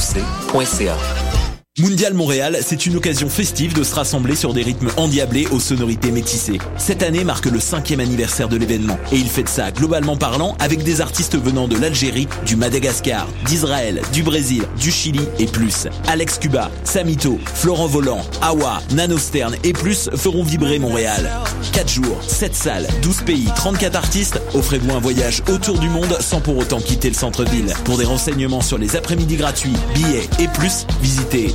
www.mondialmontréal.ca. Mondial Montréal, c'est une occasion festive de se rassembler sur des rythmes endiablés aux sonorités métissées. Cette année marque le cinquième anniversaire de l'événement et il fait ça globalement parlant avec des artistes venant de l'Algérie, du Madagascar, d'Israël, du Brésil, du Chili et plus. Alex Cuba, Samito, Florent Volant, Awa, Nano Stern et plus feront vibrer Montréal. 4 jours, 7 salles, 12 pays, 34 artistes, offrez-vous un voyage autour du monde sans pour autant quitter le centre-ville. Pour des renseignements sur les après-midi gratuits, billets et plus, visitez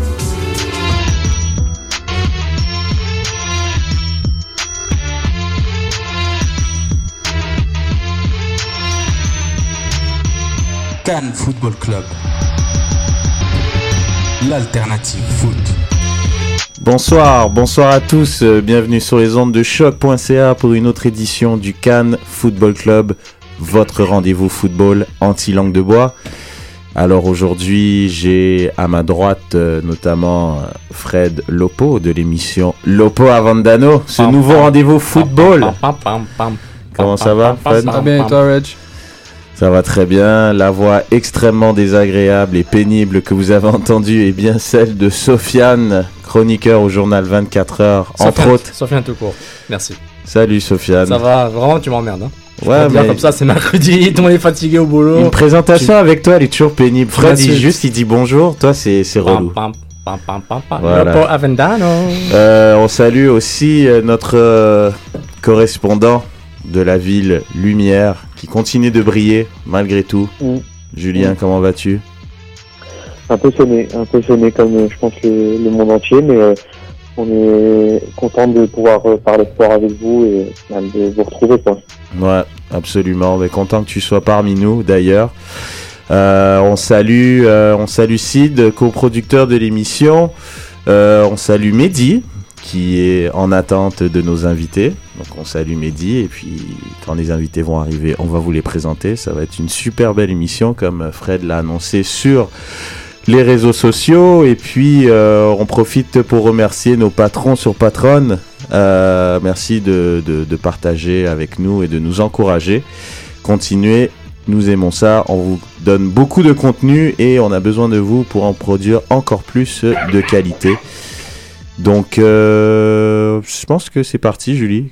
Cannes Football Club. L'alternative foot. Bonsoir, bonsoir à tous, euh, bienvenue sur les ondes de choc.ca pour une autre édition du Cannes Football Club, votre rendez-vous football anti-langue de bois. Alors aujourd'hui, j'ai à ma droite euh, notamment euh, Fred Lopo de l'émission Lopo Avandano, ce Pam, nouveau rendez-vous football. Pam, pam, pam, pam. Comment Pam, ça pam, va, Fred? pam, Très bien, et toi, Reg? Ça va très bien, la voix extrêmement désagréable et pénible que vous avez entendue est bien celle de Sofiane, chroniqueur au journal 24 heures, entre Sofiane- autres. Sofiane tout court. Merci. Salut Sofiane. Ça va, vraiment, tu m'emmerdes. Hein. Ouais, mais comme ça, c'est mercredi, monde est fatigué au boulot. une présentation avec toi, elle est toujours pénible. Fred, il juste, il dit bonjour, toi, c'est relou. pam, pam, pam, pam, pam. Voilà. Euh, on salue aussi euh, notre euh, correspondant de la ville Lumière, qui continue de briller malgré tout. Mm. Julien, comment vas-tu? Un peu sonné, un peu sonné comme euh, je pense le, le monde entier, mais euh, on est content de pouvoir euh, parler sport avec vous et euh, de vous retrouver quoi. Ouais, absolument. Mais content que tu sois parmi nous d'ailleurs. Euh, on salue, euh, on salue Sid, coproducteur de l'émission. Euh, on salue Mehdi, qui est en attente de nos invités. Donc on salue Mehdi et puis quand les invités vont arriver, on va vous les présenter. Ça va être une super belle émission comme Fred l'a annoncé sur les réseaux sociaux. Et puis euh, on profite pour remercier nos patrons sur Patreon. Euh, merci de partager avec nous et de nous encourager. Continuez, nous aimons ça. On vous donne beaucoup de contenu et on a besoin de vous pour en produire encore plus de qualité. Donc, euh, je pense que c'est parti, Julie,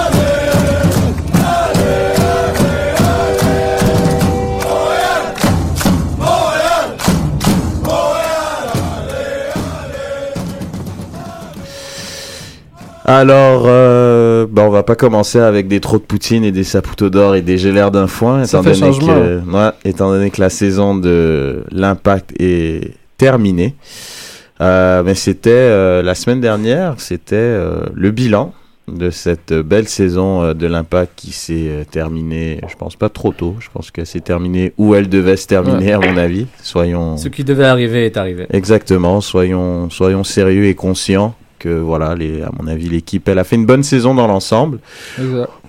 Alors, euh, bah, on va pas commencer avec des trous de poutine et des saputo d'or et des l'air d'un foin, étant donné, que, ouais, étant donné que la saison de l'impact est terminée. Euh, mais c'était euh, la semaine dernière, c'était euh, le bilan de cette belle saison euh, de l'impact qui s'est euh, terminée, je pense pas trop tôt, je pense qu'elle s'est terminée où elle devait se terminer à mon avis. Soyons Ce qui devait arriver est arrivé. Exactement, soyons, soyons sérieux et conscients que voilà, les, à mon avis, l'équipe, elle a fait une bonne saison dans l'ensemble.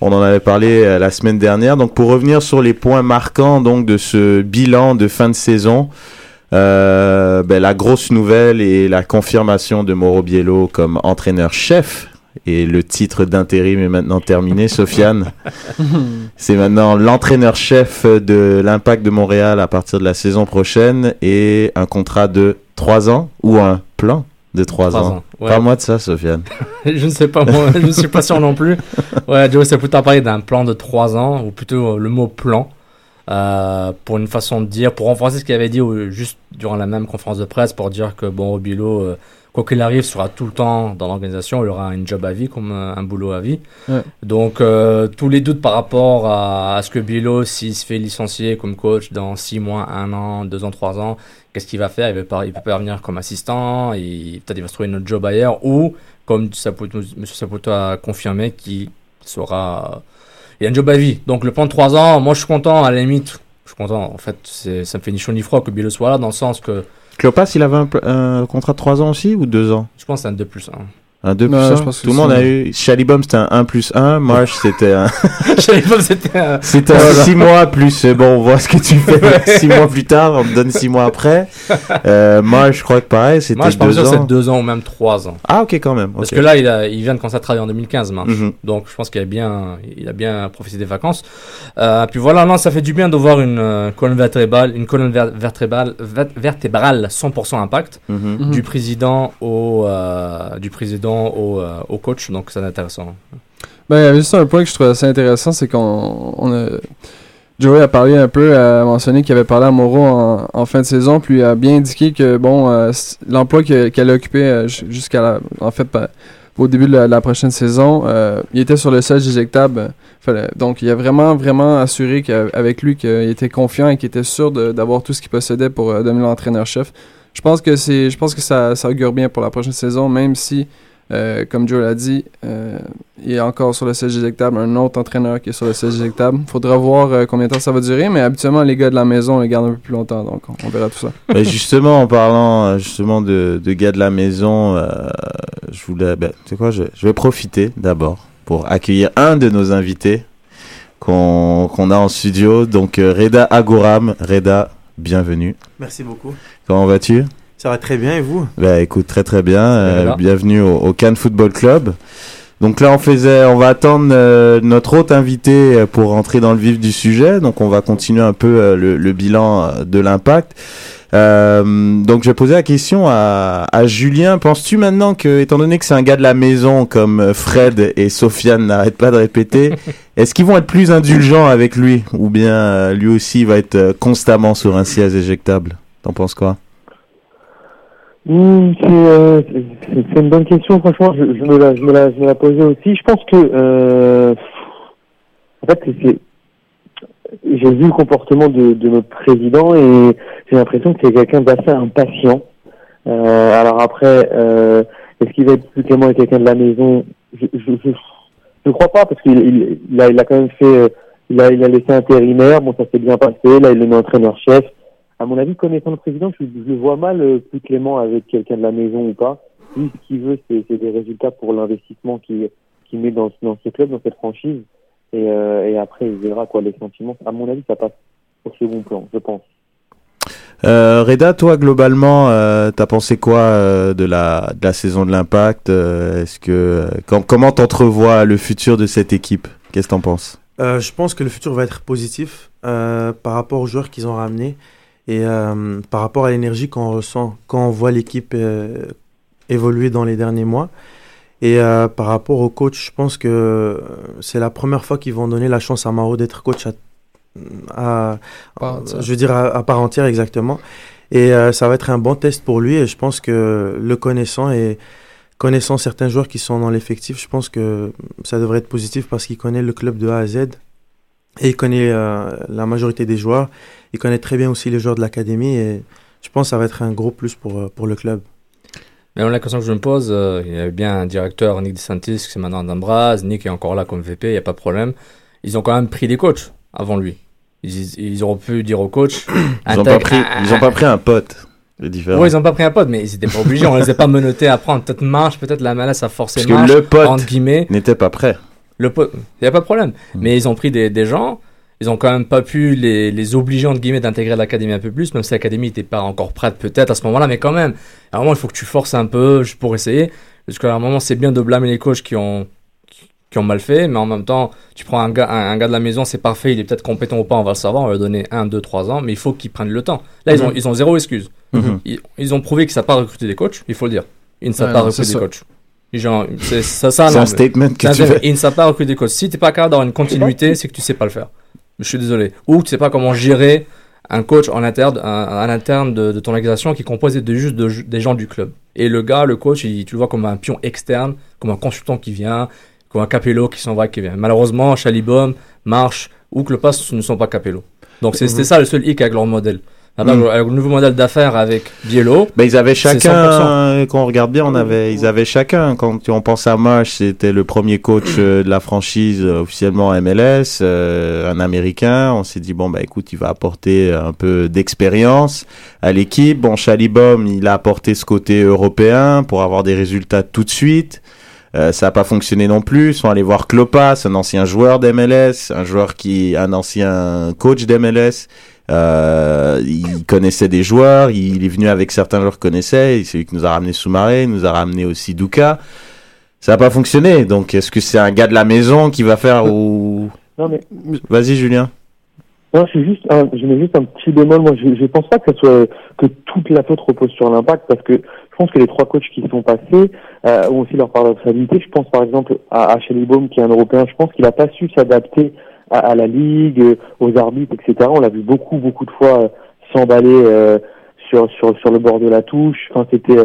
On en avait parlé euh, la semaine dernière. Donc pour revenir sur les points marquants donc de ce bilan de fin de saison, euh, ben, la grosse nouvelle et la confirmation de Mauro Biello comme entraîneur-chef. Et le titre d'intérim est maintenant terminé, Sofiane. C'est maintenant l'entraîneur-chef de l'Impact de Montréal à partir de la saison prochaine et un contrat de 3 ans ou un plan? De 3, Trois ans. ans, ouais. Parle-moi de ça, Sofiane. je ne sais pas, moi, je ne suis pas sûr non plus. Ouais, Joe, c'est plutôt parler d'un plan de 3 ans, ou plutôt euh, le mot plan, euh, pour une façon de dire, pour renforcer ce qu'il avait dit euh, juste durant la même conférence de presse, pour dire que, bon, Robilo, euh, quoi qu'il arrive, sera tout le temps dans l'organisation, il aura un job à vie, comme un boulot à vie. Ouais. Donc, tous les doutes par rapport à, à ce que Bilo, s'il se fait licencier comme coach dans 6 mois, 1 an, 2 ans, 3 ans, qu'est-ce qu'il va faire? Il ne peut pas, il peut pas venir comme assistant, et peut-être il va se trouver notre job ailleurs, ou comme Saputo, M. Saputo a confirmé, qu'il sera, Il y a un job à vie. Donc le plan de 3 ans, moi je suis content, à la limite. Je suis content. En fait, ça me fait ni chaud ni froid que Bilo soit là, dans le sens que Clopas, il avait un, un contrat de 3 ans aussi ou 2 ans? Je pense que c'est un 2 plus 1. Un 2 plus Ouais, 1 je pense que Tout le monde a eu. Shalibum, c'était un 1 plus 1. Marsh, c'était un. Je que c'était un- C'était 6 mois plus. Bon, on voit ce que tu fais 6 mois plus tard, on te donne 6 mois après. Euh, Marsh, je crois que pareil, c'était Moi, je pense 2 que c'est ans. 2 ans ou même 3 ans. Ah, ok, quand même. Parce ok. que là, il, a, il vient de commencer à travailler en 2015, Marsh. Mhm. Donc, je pense qu'il a bien, il a bien profité des vacances. Euh, puis voilà, non, ça fait du bien de voir une euh, colonne vertébrale, une colonne ver- vertébrale, vert- vertébrale 100% impact Mhm. Mhm. du président au, euh, du président au, euh, au coach. Donc, c'est intéressant. Ben, il y avait juste un point que je trouvais assez intéressant, c'est qu'on on a... Joey a parlé un peu, a mentionné qu'il avait parlé à Moreau en, fin de saison, puis il a bien indiqué que bon, euh, l'emploi que- qu'elle a occupé euh, jusqu'à en fait, au début de la, prochaine saison, il était sur le siège éjectable. donc, il a vraiment, vraiment assuré qu'avec lui qu'il était confiant et qu'il était sûr d'avoir tout ce qu'il possédait pour devenir l'entraîneur-chef. Je pense que c'est, je pense que ça, ça augure bien pour la prochaine saison, même si, euh, comme Joe l'a dit, euh, il y a encore sur le siège éjectable un autre entraîneur qui est sur le siège éjectable. Faudra voir euh, combien de temps ça va durer, mais habituellement, les gars de la maison les gardent un peu plus longtemps, donc on, on verra tout ça. Mais justement, en parlant euh, justement de, de gars de la maison, euh, je voulais, ben, tu sais quoi, je, je vais profiter d'abord pour accueillir un de nos invités qu'on a en studio, donc Reda Agoram. Reda, bienvenue. Merci beaucoup. Comment vas-tu? Ça va très bien et vous? Bah écoute, très très bien. Euh, Reda. bienvenue au, au Cannes Football Club. Donc là, on faisait, on va attendre euh, notre autre invité euh, pour rentrer dans le vif du sujet. Donc on va continuer un peu euh, le, le bilan euh, de l'impact. Euh, donc je vais poser la question à, à Julien. Penses-tu maintenant que, étant donné que c'est un gars de la maison comme euh, Fred et Sofiane n'arrêtent pas de répéter, est-ce qu'ils vont être plus indulgents avec lui? Ou bien euh, lui aussi va être euh, constamment sur un siège éjectable? T'en penses quoi? C'est euh, c'est- une bonne question, franchement. Je, je, me la, je, me la, je me la posais aussi. Je pense que, euh, en fait, j'ai vu le comportement de, de notre président et j'ai l'impression que c'est quelqu'un d'assez impatient. Euh, alors après, euh, est-ce qu'il va être plus clément avec quelqu'un de la maison? Je je, je, je crois pas parce qu'il il, il a, il a quand même fait, euh, il a, il a laissé intérimaire. Bon, ça s'est bien passé. Là, il met entraîneur-chef à mon avis, connaissant le président, je, je le vois mal euh, plus clément avec quelqu'un de la maison ou pas. Lui, ce qu'il veut, c'est des résultats pour l'investissement qu'il met dans, dans ce club, dans cette franchise. Et, euh, et après, il verra quoi les sentiments. À mon avis, ça passe au second plan, je pense. Euh, Reda, toi globalement, euh, t'as pensé quoi euh, de la de la saison de l'Impact Est-ce que com- comment t'entrevois le futur de cette équipe? Qu'est-ce que t'en penses? Euh, Je pense que le futur va être positif euh, par rapport aux joueurs qu'ils ont ramenés et euh, par rapport à l'énergie qu'on ressent quand on voit l'équipe euh, évoluer dans les derniers mois. Et euh, par rapport au coach, je pense que c'est la première fois qu'ils vont donner la chance à Maro d'être coach à, à- Part entière. je veux dire à, à part entière exactement. Et ça va être un bon test pour lui. Et je pense que le connaissant et connaissant certains joueurs qui sont dans l'effectif, je pense que ça devrait être positif parce qu'il connaît le club de A à Z et il connaît euh, la majorité des joueurs. Il connaît très bien aussi les joueurs de l'académie et je pense que ça va être un gros plus pour, euh, pour le club. Mais la question que je me pose, euh, il y avait bien un directeur, Nick DeSantis, qui c'est maintenant d'Ambraz. Nick est encore là comme VP, il n'y a pas de problème. Ils ont quand même pris des coachs avant lui. Ils, ils auraient pu dire au coach. Ils ont pas pris, ils ont pas pris un pote. Ils ont pas pris un pote, mais ils étaient pas obligés. On les a pas menottés à prendre. Peut-être marche, peut-être la MLS a forcé Parce marche. que le pote n'était pas prêt. Le il y a pas de problème. Mm. Mais ils ont pris des, des gens. Ils ont quand même pas pu les, les obliger entre guillemets d'intégrer l'académie un peu plus, même si l'académie n'était pas encore prête peut-être à ce moment-là, mais quand même. À un moment, il faut que tu forces un peu juste pour essayer. Parce qu'à un moment, c'est bien de blâmer les coachs qui ont qui ont mal fait, mais en même temps, tu prends un gars, un, un gars de la maison, c'est parfait, il est peut-être compétent ou pas, on va le savoir, on va lui donner 1, 2, 3 ans, mais il faut qu'ils prennent le temps. Là, ils, ont, Mhm. ils ont zéro excuse. Mhm. Ils, ils ont prouvé qu'ils ne savent pas recruter des coachs, il faut le dire. Ils ne savent Ouais, pas recruter des coachs. Genre, c'est ça, ça, C'est non, un statement que tu fais. Ils ne savent pas recruter des coachs. Si tu n'es pas capable d'avoir une continuité, c'est que tu sais pas le faire. Je suis désolé. Ou tu sais pas comment gérer un coach en interne, un, un interne de, de ton organisation qui est composé de juste de- des gens du club. Et le gars, le coach, il- tu le vois comme un pion externe, comme un consultant qui vient, comme un capello qui s'en va, qui vient. Malheureusement, Chalibom, Marche ou Klopas ne sont pas capello. Donc c'est- c'était ça le seul hic avec leur modèle. Maintenant, Mm. avec le nouveau modèle d'affaires avec Biello, Ben, ils avaient chacun, 100%. euh, quand on regarde bien, on avait, ils avaient chacun. Quand on pense à Marsh, c'était le premier coach euh, de la franchise euh, officiellement MLS, euh, un Américain. On s'est dit bon bah écoute, il va apporter un peu d'expérience à l'équipe. Bon, Chalibom, il a apporté ce côté européen pour avoir des résultats tout de suite. Euh, ça n'a pas fonctionné non plus. Ils sont allés voir Klopas, un ancien joueur d'MLS, un joueur qui, un ancien coach d'MLS. Euh, il connaissait des joueurs, il est venu avec certains joueurs connaissait, c'est lui qui nous a ramené Soumaré, il nous a ramené aussi Douka. Ça n'a pas fonctionné, donc est-ce que c'est un gars de la maison qui va faire ou... Non, mais Vas-y Julien. Non, je suis juste, un, je mets juste un petit bémol. Moi, je, je pense pas que ça soit que toute la faute repose sur l'impact, parce que je pense que les trois coachs qui sont passés euh, ont aussi leur part de responsabilité. Je pense par exemple à, à Baum, qui est un Européen. Je pense qu'il n'a pas su s'adapter à, à la ligue, euh, aux arbitres, etc. On l'a vu beaucoup, beaucoup de fois euh, s'emballer euh, sur sur sur le bord de la touche. Enfin, c'était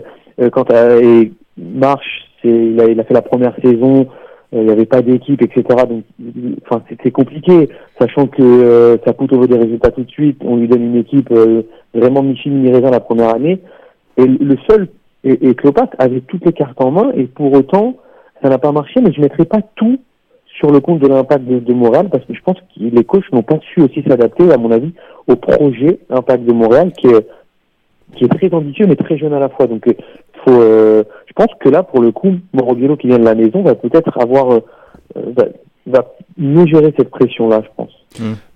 quand et Marche, il a, il a fait la première saison. Il n'y avait pas d'équipe, etc. Donc, enfin, c'était compliqué sachant que euh, ça coûte au des résultats tout de suite. On lui donne une équipe euh, vraiment Michel mi-raisin la première année. Et le seul, et, et Clopas avait toutes les cartes en main, et pour autant, ça n'a pas marché, mais je mettrai pas tout sur le compte de l'impact de, Montréal, parce que je pense que les coachs n'ont pas su aussi s'adapter, à mon avis, au projet Impact de Montréal, qui est, qui est très ambitieux, mais très jeune à la fois. Donc, euh, faut, euh, je pense que là, pour le coup, Mauro Biello, qui vient de la maison, va peut-être avoir, euh, va, va mieux gérer cette pression-là, je pense.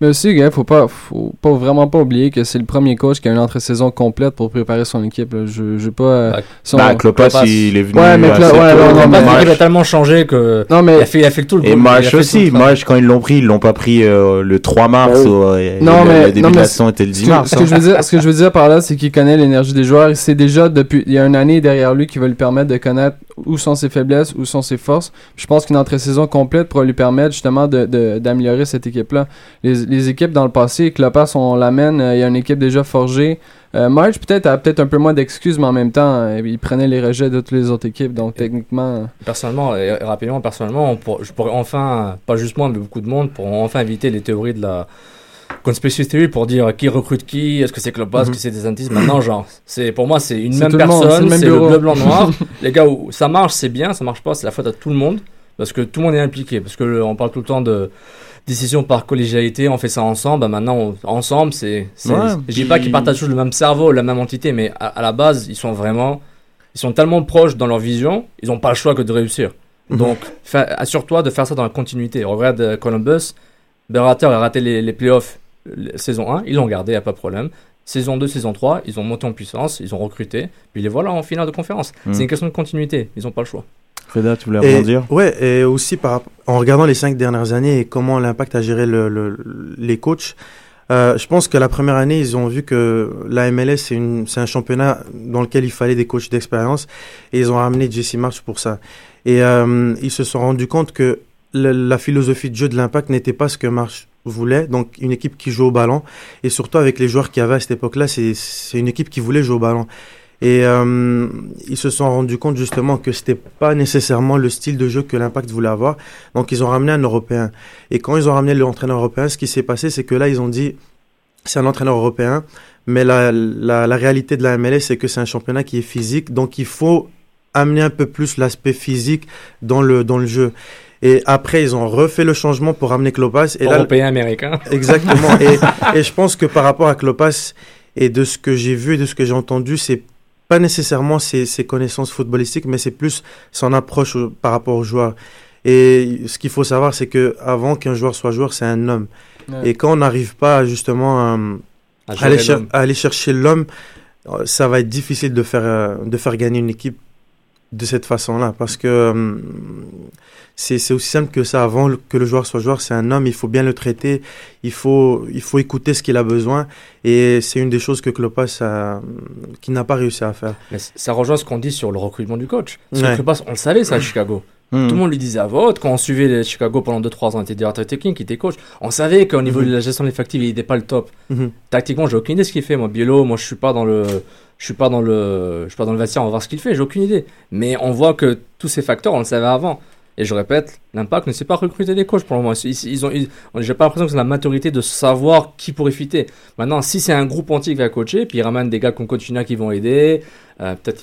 Mais aussi, gars, faut pas, faut pas vraiment pas oublier que c'est le premier coach qui a une entrée-saison complète pour préparer son équipe. là. Je, je vais pas. euh, Bah, son- Bah, Klopas, Klopas. il est venu. Ouais, mais assez Klo- ouais, non, non, Klopas, mais- l'équipe a tellement changé que Non, il mais a fait, il a fait le tout le Et il a Marsh aussi. Marsh, quand ils l'ont pris, ils l'ont pas pris euh, le 3 mars. Ah au- et Non, mais- le début non, de la mais saison était le Ce 10 que, mars. ce que je veux dire, ce que je veux dire par là, c'est qu'il connaît l'énergie des joueurs. C'est déjà depuis, il y a une année derrière lui qui va lui permettre de connaître où sont ses faiblesses, où sont ses forces. Je pense qu'une entrée saison complète pourra lui permettre justement de, de- d'améliorer cette équipe-là. Les, les équipes dans le passé, Klopas, on l'amène, euh, il y a une équipe déjà forgée. Euh, March peut-être a peut-être un peu moins d'excuses, mais en même temps, euh, il prenait les rejets de toutes les autres équipes. Donc techniquement, euh, Personnellement, et rapidement, personnellement, on pour- je pourrais enfin, pas juste moi, mais beaucoup de monde, pour enfin éviter les théories de la conspiracy theory pour dire qui recrute qui, est-ce que c'est Klopas, est-ce que c'est des antis. Maintenant, genre, c'est pour moi, c'est une même personne, c'est le bleu, blanc, noir. les gars, où ça marche, c'est bien, ça marche pas, c'est la faute à tout le monde, parce que tout le monde est impliqué, parce que le- on parle tout le temps de décision par collégialité, on fait ça ensemble, bah maintenant, on- ensemble, c'est, Ouais, je dis pas qu'ils partagent tous le même cerveau, la même entité, mais à, à la base, ils sont vraiment, ils sont tellement proches dans leur vision, ils ont pas le choix que de réussir. Mhm. Donc, assure-toi de faire ça dans la continuité. Regarde Columbus, Berater a raté les, les playoffs saison 1, ils l'ont gardé, y a pas de problème. Saison 2, saison 3, ils ont monté en puissance, ils ont recruté, puis les voilà en finale de conférence. Mhm. C'est une question de continuité, ils ont pas le choix. Freda, tu voulais rebondir ouais, et aussi par, en regardant les cinq dernières années et comment l'impact a géré le, le- les coachs, euh, je pense que la première année, ils ont vu que la MLS, c'est un championnat dans lequel il fallait des coachs d'expérience et ils ont ramené Jesse March pour ça. Et euh, ils se sont rendus compte que le- la philosophie de jeu de l'impact n'était pas ce que March voulait, donc une équipe qui joue au ballon, et surtout avec les joueurs qu'il y avait à cette époque-là, c'est une équipe qui voulait jouer au ballon. Et euh, ils se sont rendus compte justement que c'était pas nécessairement le style de jeu que l'Impact voulait avoir. Donc ils ont ramené un Européen. Et quand ils ont ramené l'entraîneur européen, ce qui s'est passé, c'est que là ils ont dit c'est un entraîneur européen, mais la, la, la réalité de la MLS c'est que c'est un championnat qui est physique, donc il faut amener un peu plus l'aspect physique dans le dans le jeu. Et après ils ont refait le changement pour ramener Klopas. Et là, Européen, américain. Exactement. et, et je pense que par rapport à Klopas et de ce que j'ai vu et de ce que j'ai entendu, c'est pas nécessairement ses, ses connaissances footballistiques, mais c'est plus son approche par rapport aux joueurs. Et ce qu'il faut savoir, c'est que avant qu'un joueur soit joueur, c'est un homme. Ouais. Et quand on n'arrive pas justement à, À à gérer aller, cher- l'homme. à aller chercher l'homme, euh, ça va être difficile de faire, euh, de faire gagner une équipe de cette façon-là. Parce que euh, c'est aussi simple que ça. Avant que le joueur soit joueur, c'est un homme, il faut bien le traiter, il faut, il faut écouter ce qu'il a besoin. Et c'est une des choses que Klopas a, qui n'a pas réussi à faire. Mais ça rejoint ce qu'on dit sur le recrutement du coach. Parce Ouais. que Klopas, on le savait ça à Chicago. Hmm. Tout le monde lui disait à vote. Quand on suivait les Chicago pendant 2-3 ans, il était directeur technique, il était coach. On savait qu'au niveau Mhm. de la gestion effective, il n'était pas le top. Mhm. Tactiquement, j'ai aucune idée de ce qu'il fait. Moi, Biello, moi, je suis pas dans le, je suis pas dans le, je suis pas dans le vestiaire. On va voir ce qu'il fait. J'ai aucune idée. Mais on voit que tous ces facteurs, on le savait avant. Et je répète, l'impact ne sait pas recruter des coachs pour le moment. Ils, ils ont, j'ai pas l'impression que c'est la maturité de savoir qui pourrait fitter. Maintenant, si c'est un groupe entier qui va coacher, puis ils ramènent des gars comme Coachina qui vont aider, euh, peut-être,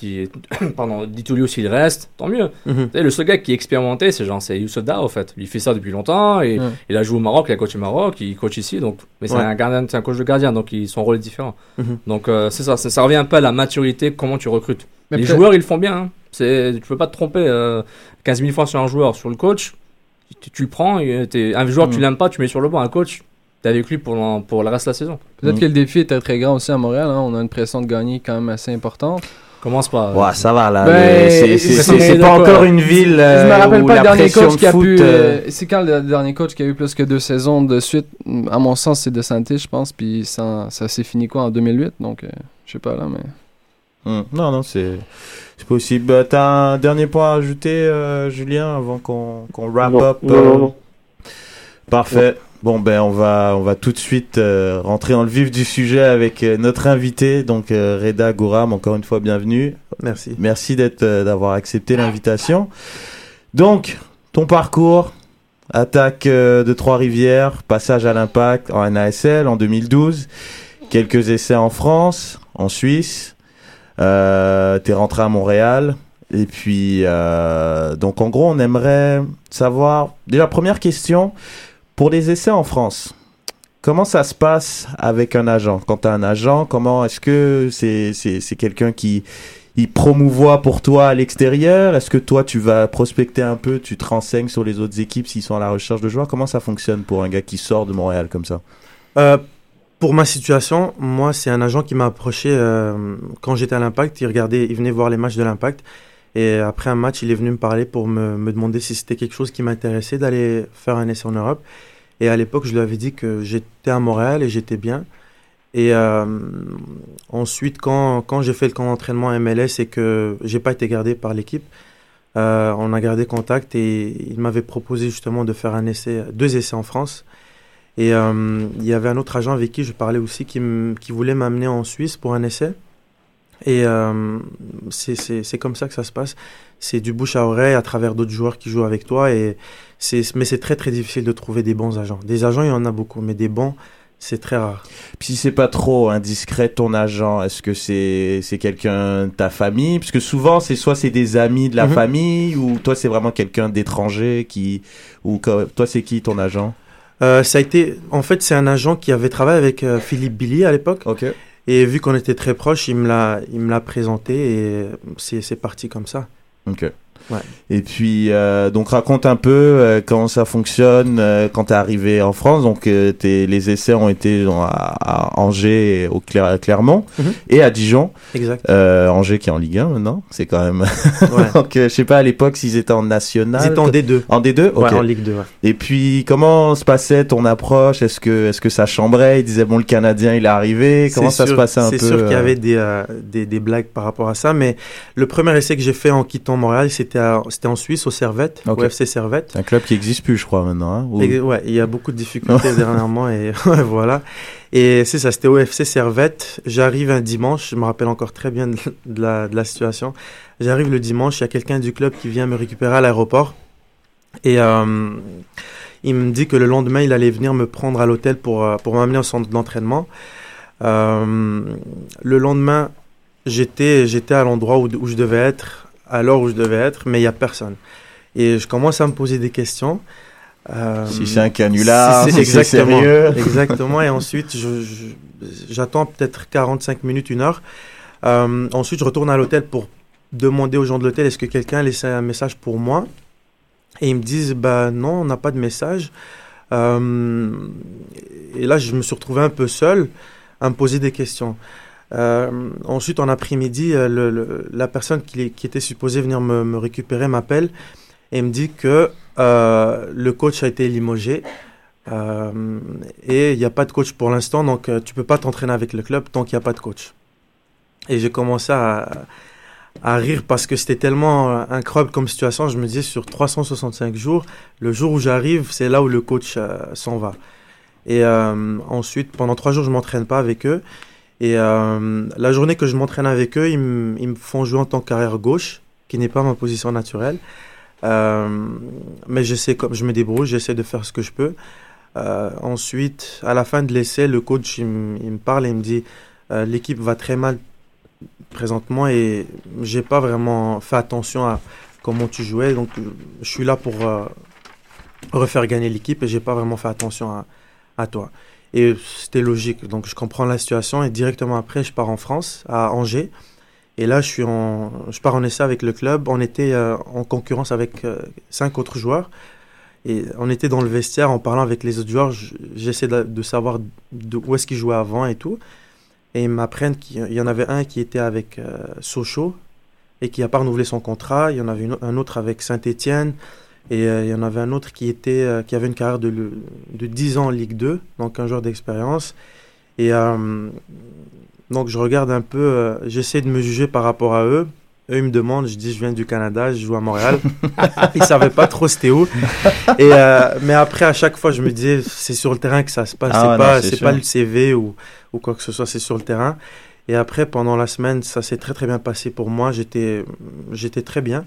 pardon, Ditulio s'il reste, tant mieux. Mhm. Le seul gars qui est expérimenté, c'est genre, c'est Youssef en fait. Il fait ça depuis longtemps, et Ouais. il a joué au Maroc, il a coaché au Maroc, il coach ici, donc, mais c'est Ouais. un gardien, c'est un coach de gardien, donc il- son rôle est différent. Mhm. Donc, euh, c'est ça, ça, ça revient un peu à la maturité, comment tu recrutes. Mais les joueurs, ils le font bien, hein. C'est, tu peux pas te tromper, euh, 15 000 fois sur un joueur, sur le coach, tu, tu le prends, et t'es- un joueur que tu Mhm. l'aimes pas, tu mets sur le banc, un coach, t'es avec lui pour, l'en- pour le reste de la saison. Peut-être Mm. que le défi était très grand aussi à Montréal. hein. On a une pression de gagner quand même assez importante. Commence pas. Ouais, ça va là. Ben, le- c'est- c'est c'est- c'est- c'est c'est pas encore une ville je euh, me rappelle où pas le dernier coach de qui a foot, pu. euh, euh, C'est quand le dernier coach qui a eu plus que deux saisons de suite? À mon sens, c'est De Santé, je pense. Puis ça, ça s'est fini quoi en 2008. Donc, euh, je sais pas là, mais. Hum, Non, non, c'est c'est possible. Bah, T'as un dernier point à ajouter, euh, Julien, avant qu'on qu'on wrap Non, up non, euh, non, non. Parfait. Bon ben on va on va tout de suite euh, rentrer dans le vif du sujet avec euh, notre invité donc euh, Reda Gouram encore une fois bienvenue. Merci. Merci d'être euh, d'avoir accepté l'invitation. Donc ton parcours attaque euh, de Trois-Rivières, passage à l'Impact en NASL en 2012, quelques essais en France, en Suisse. Euh, T'es rentré à Montréal et puis euh, donc en gros on aimerait savoir déjà première question pour les essais en France. Comment ça se passe avec un agent? Quand tu as un agent, comment est-ce que c'est c'est c'est quelqu'un qui il promouvoit pour toi à l'extérieur? Est-ce que toi tu vas prospecter un peu, tu te renseignes sur les autres équipes s'ils sont à la recherche de joueurs? Comment ça fonctionne pour un gars qui sort de Montréal comme ça? Euh, pour ma situation, moi, c'est un agent qui m'a approché euh, quand j'étais à l'Impact. Il regardait, il venait voir les matchs de l'Impact. Et après un match, il est venu me parler pour me, me demander si c'était quelque chose qui m'intéressait d'aller faire un essai en Europe. Et à l'époque, je lui avais dit que j'étais à Montréal et j'étais bien. Et euh, ensuite, quand, quand j'ai fait le camp d'entraînement MLS et que j'ai pas été gardé par l'équipe, euh, on a gardé contact et il m'avait proposé justement de faire un essai, deux essais en France. Et euh, il y avait un autre agent avec qui je parlais aussi qui, qui voulait m'amener en Suisse pour un essai. Et euh, c'est- comme ça que ça se passe. C'est du bouche à oreille à travers d'autres joueurs qui jouent avec toi. Et mais c'est très très difficile de trouver des bons agents. Des agents, il y en a beaucoup, mais des bons, c'est très rare. Puis si c'est pas trop indiscret ton agent, est-ce que c'est c'est quelqu'un de ta famille? Parce que souvent c'est soit c'est des amis de la Mhm. famille ou toi c'est vraiment quelqu'un d'étranger qui ou toi c'est qui ton agent? Euh, ça a été, en fait, c'est un agent qui avait travaillé avec euh, Philippe Billy à l'époque. Et vu qu'on était très proches, il me l'a, il me l'a présenté et c'est, c'est parti comme ça. Ok. Ouais. Et puis, euh, donc raconte un peu euh, comment ça fonctionne euh, quand t'es arrivé en France. Donc, euh, t'es- les essais ont été à, à Angers, et au Cler- Clermont Mhm. et à Dijon. Exact. Angers qui est en Ligue 1 maintenant, c'est quand même. Ouais. donc, je sais pas à l'époque s'ils étaient en national. Ils étaient en D2. En D2 Ok. Ouais, en Ligue 2, ouais. Et puis, comment se passait ton approche? Est-ce que, est-ce que ça chambrait? Il disait bon, le Canadien, il est arrivé. Comment ça se passait un peu C'est sûr qu'il y avait des, des, des blagues par rapport à ça, mais le premier essai que j'ai fait en quittant Montréal, c'était, à- c'était en Suisse, au Servette, Ok. au FC Servette. Un club qui existe plus, je crois maintenant. hein, ou- Et, ouais, il y a beaucoup de difficultés dernièrement et voilà. Et c'est ça, c'était au FC Servette. J'arrive un dimanche, je me rappelle encore très bien de, la, de la situation. J'arrive le dimanche, il y a quelqu'un du club qui vient me récupérer à l'aéroport. Et euh, il me dit que le lendemain, il allait venir me prendre à l'hôtel pour, euh, pour m'amener au centre d'entraînement. Euh, le lendemain, j'étais, j'étais à l'endroit où, où je devais être, à l'heure où je devais être, mais il n'y a personne. Et je commence à me poser des questions. Euh, Si c'est un canular, si c'est sérieux. exactement. Et ensuite, j'attends peut-être 45 minutes, une heure. Euh, ensuite, je retourne à l'hôtel pour demander aux gens de l'hôtel est-ce que quelqu'un a laissé un message pour moi? Et ils me disent bah non, on n'a pas de message. Euh, et là, je me suis retrouvé un peu seul à me poser des questions. Euh, ensuite, en après-midi, euh, la personne qui, était supposée venir me, récupérer m'appelle et me dit que euh, le coach a été limogé et il n'y a pas de coach pour l'instant, donc tu peux pas t'entraîner avec le club tant qu'il n'y a pas de coach. Et j'ai commencé à, à rire parce que c'était tellement incroyable comme situation. Je me disais sur 365 jours, le jour où j'arrive, c'est là où le coach s'en va. Et ensuite, pendant trois jours, je m'entraîne pas avec eux. Et euh, la journée que je m'entraîne avec eux, ils, me- font jouer en tant qu'arrière gauche, qui n'est pas ma position naturelle. Euh, mais j'essaie, comme je me débrouille, j'essaie de faire ce que je peux. Euh, ensuite, à la fin de l'essai, le coach il, me- parle et il me dit l'équipe va très mal présentement et j'ai pas vraiment fait attention à comment tu jouais. Donc, je suis là pour refaire gagner l'équipe et j'ai pas vraiment fait attention à toi. Et c'était logique. Donc, je comprends la situation et directement après, je pars en France, à Angers. Et là, je suis en, je pars en essai avec le club. On était euh, en concurrence avec euh, cinq autres joueurs. Et on était dans le vestiaire en parlant avec les autres joueurs. J'essaie de, savoir où est-ce qu'ils jouaient avant et tout. Et ils m'apprennent qu'il y en avait un qui était avec euh, Sochaux et qui n'a pas renouvelé son contrat. Il y en avait un autre avec Saint-Étienne. Et euh, il y en avait un autre qui, était, euh, qui avait une carrière de, de 10 ans en Ligue 2, donc un joueur d'expérience. Et euh, donc je regarde un peu, j'essaie de me juger par rapport à eux. Eux, ils me demandent, je dis, je viens du Canada, je joue à Montréal. ils savaient pas trop c'était où. Et, mais après, à chaque fois, je me disais, c'est sur le terrain que ça se passe. Ah c'est ouais, pas, pas le CV ou, ou quoi que ce soit, c'est sur le terrain. Et après, pendant la semaine, ça s'est très très bien passé pour moi. J'étais, j'étais très bien.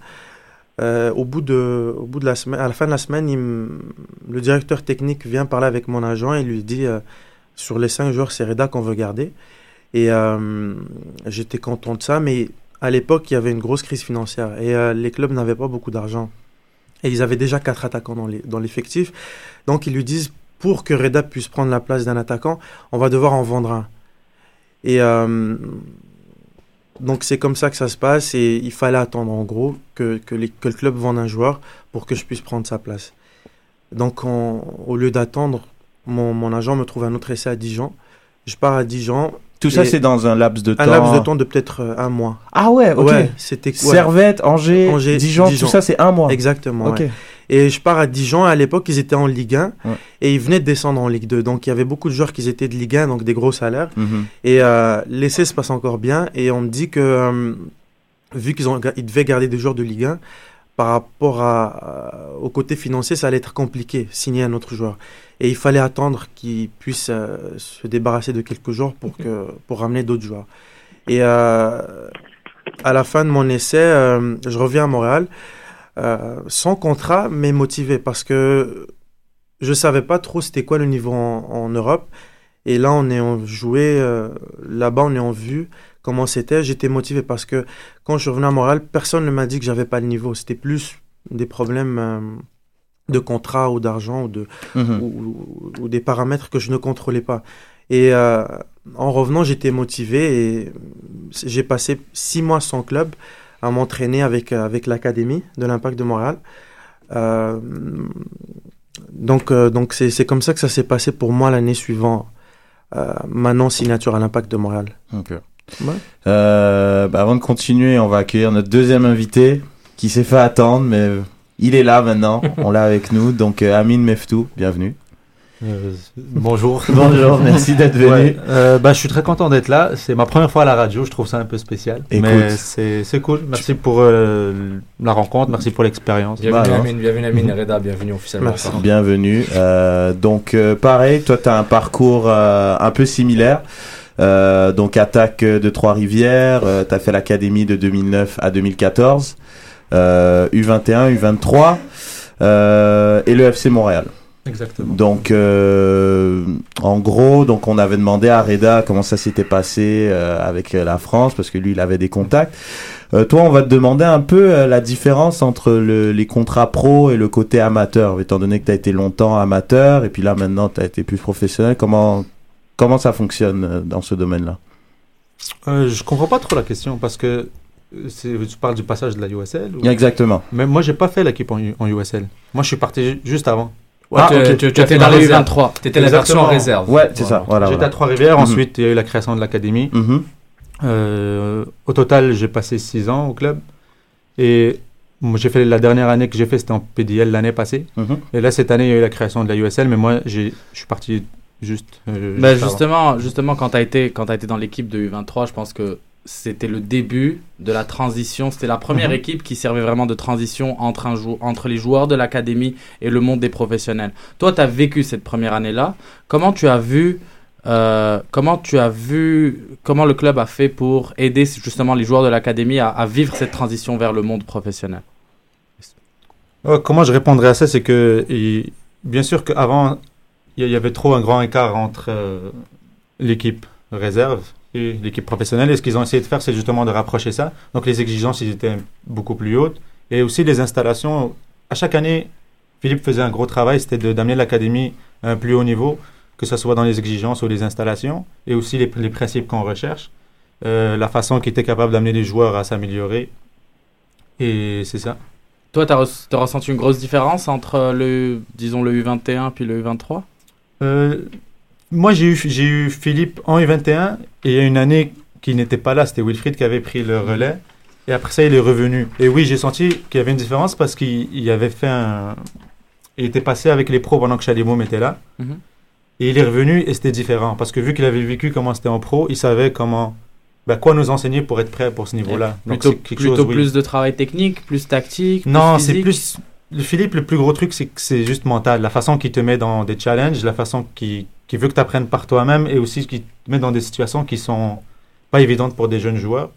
Euh, au bout de, au bout de la semaine, à la fin de la semaine, le directeur technique vient parler avec mon agent et lui dit, euh, sur les cinq joueurs, c'est Reda qu'on veut garder. Et euh, j'étais content de ça, mais à l'époque, il y avait une grosse crise financière et euh, les clubs n'avaient pas beaucoup d'argent. Et ils avaient déjà quatre attaquants dans les- dans l'effectif. Donc ils lui disent, pour que Reda puisse prendre la place d'un attaquant, on va devoir en vendre un. Et donc c'est comme ça que ça se passe et il fallait attendre en gros que, que, les- que le club vende un joueur pour que je puisse prendre sa place. Donc on- au lieu d'attendre, mon, mon agent me trouve un autre essai à Dijon. Je pars à Dijon. Tout ça, c'est dans un laps de temps. Un laps de temps de peut-être euh, un mois. Ah ouais, ok. Ouais, c'était ouais. Servette, Angers, Angers, Dijon, Dijon. tout ça, c'est un mois. Exactement. Ok. ouais. Et je pars à Dijon. À l'époque, ils étaient en Ligue 1 Ouais. et ils venaient de descendre en Ligue 2. Donc il y avait beaucoup de joueurs qui étaient de Ligue 1, donc des gros salaires. Mhm. Et euh, l'essai se passe encore bien. Et on me dit que, euh, vu qu'ils ont, ils devaient garder des joueurs de Ligue 1, par rapport à, euh, au côté financier, ça allait être compliqué, signer un autre joueur. Et il fallait attendre qu'ils puissent euh, se débarrasser de quelques joueurs pour, que, pour ramener d'autres joueurs. Et euh, à la fin de mon essai, je reviens à Montréal, euh, sans contrat, mais motivé, parce que je savais pas trop c'était quoi le niveau en, en Europe. Et là, on est en joué, euh, là-bas, on est en vue comment c'était. J'étais motivé parce que quand je revenu à Montréal, personne ne m'a dit que j'avais pas le niveau. C'était plus des problèmes euh, de contrat ou d'argent ou, de, Mhm. ou, ou- ou des paramètres que je ne contrôlais pas. Et euh, en revenant, j'étais motivé et j'ai passé six mois sans club à m'entraîner avec, avec l'académie de l'Impact de Montréal. Euh, donc, euh, donc c'est, c'est comme ça que ça s'est passé pour moi l'année suivante. Euh, maintenant, signature à l'Impact de Montréal. Ouais. Euh, bah, avant de continuer, on va accueillir notre deuxième invité qui s'est fait attendre, mais il est là maintenant. on l'a avec nous. Donc, euh, Amine Meftou, bienvenue. Euh, bonjour. Bonjour, merci d'être venu. Ouais, euh, bah, je suis très content d'être là. C'est ma première fois à la radio. Je trouve ça un peu spécial. Écoute. Mais c'est c'est cool. Merci pour euh, la rencontre. Merci pour l'expérience. Bienvenue Bah, Amine, bienvenue Amine et Reda, bienvenue officiellement. Merci. Bienvenue. Euh, donc, euh, pareil, toi, tu as un parcours euh, un peu similaire. Euh, donc, attaque de Trois-Rivières. tu as fait l'académie de 2009 à 2014. Euh, U21, U23. euh, et le FC Montréal. Exactement. Donc, euh, en gros, donc on avait demandé à Reda comment ça s'était passé euh, avec la France, parce que lui, il avait des contacts. Euh, toi, on va te demander un peu la différence entre le- les contrats pro et le côté amateur, étant donné que tu as été longtemps amateur, et puis là, maintenant, tu as été plus professionnel. Comment, comment ça fonctionne dans ce domaine-là? Je comprends pas trop la question parce que tu parles du passage de la USL. ou- Exactement. Mais moi, j'ai pas fait l'équipe en, USL. Moi, je suis parti ju- juste avant. Ouais, Ah, tu, ok. tu- tu Tu as étais fait dans la les réserve. U23. T'étais la version Exactement. réserve. Ouais, c'est ça. Voilà, J'étais voilà. à Trois-Rivières. Mhm. Ensuite, il y a eu la création de l'académie. Mhm. Euh, au total, j'ai passé 6 ans au club. Et j'ai fait la dernière année que j'ai fait, c'était en PDL l'année passée. Mhm. Et là, cette année, il y a eu la création de la USL, mais moi, j'ai- je suis parti juste. euh, Bah, justement, justement, quand tu as été, quand as été dans l'équipe de U23, je pense que c'était le début de la transition. C'était la première Mhm. équipe qui servait vraiment de transition entre, un jou- entre les joueurs de l'académie et le monde des professionnels. Toi, tu as vécu cette première année-là. Comment tu as vu euh, comment tu as vu comment le club a fait pour aider justement les joueurs de l'académie à, à vivre cette transition vers le monde professionnel? Ouais, comment je répondrais à ça, c'est que bien sûr qu'avant, il y- il y avait trop un grand écart entre euh, l'équipe réserve et l'équipe professionnelle. Et ce qu'ils ont essayé de faire, c'est justement de rapprocher ça. Donc les exigences, ils étaient beaucoup plus hautes. Et aussi les installations. À chaque année, Philippe faisait un gros travail, c'était d'amener l'académie à un plus haut niveau, que ce soit dans les exigences ou les installations, et aussi les, les principes qu'on recherche, euh, la façon qu'il était capable d'amener les joueurs à s'améliorer. Et c'est ça. Toi, re- t'as ressenti une grosse différence entre le, disons, le U21 puis le U23 Euh, moi, j'ai eu, j'ai eu Philippe en U21 et il y a une année qui n'était pas là, c'était Wilfried qui avait pris le relais. Et après ça, il est revenu. Et oui, j'ai senti qu'il y avait une différence parce qu'il il avait fait un. Il était passé avec les pros pendant que Chalimom était là. Mhm. Et il est revenu et c'était différent. Parce que vu qu'il avait vécu comment c'était en pro, il savait comment. ben, quoi nous enseigner pour être prêt pour ce niveau-là. Donc, Plutôt, plutôt chose, oui. plus de travail technique, plus tactique Non, c'est plus. Le Philippe, le plus gros truc, c'est que c'est juste mental. La façon qu'il te met dans des challenges, la façon qu'il qu'il veut que tu apprennes par toi-même et aussi qu'il te met dans des situations qui sont pas évidentes pour des jeunes joueurs.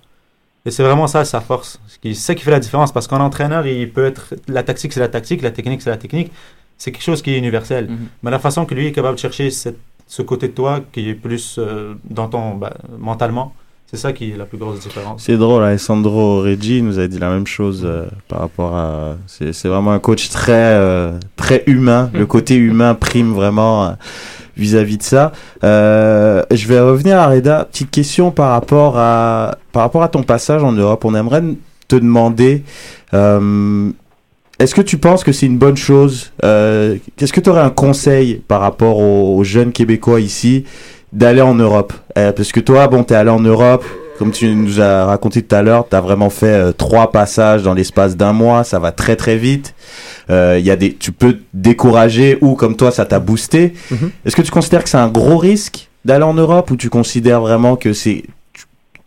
Et c'est vraiment ça sa force. Ce qui- C'est ça qui fait la différence parce qu'en entraîneur, il peut être. La tactique, c'est la tactique, la technique, c'est la technique. C'est quelque chose qui est universel. Mhm. Mais la façon que lui est capable de chercher cette- ce côté de toi qui est plus euh, dans ton. bah, mentalement, c'est ça qui est la plus grosse différence. C'est drôle, Alessandro Reggi nous a dit la même chose euh, par rapport à. C'est c'est vraiment un coach très, euh, très humain. Le côté humain prime vraiment euh, vis-à-vis de ça. Euh, je vais revenir à Reda. Petite question par rapport à, par rapport à ton passage en Europe. On aimerait te demander. euh, est-ce que tu penses que c'est une bonne chose euh, Qu'est-ce que tu aurais un conseil par rapport aux, aux jeunes Québécois ici d'aller en Europe? Euh, Parce que toi, bon, t'es allé en Europe, comme tu nous as raconté tout à l'heure, t'as vraiment fait euh, trois passages dans l'espace d'un mois, ça va très très vite. Euh, y a des, tu peux te décourager ou comme toi, ça t'a boosté. Mhm. Est-ce que tu considères que c'est un gros risque d'aller en Europe ou tu considères vraiment que c'est, tu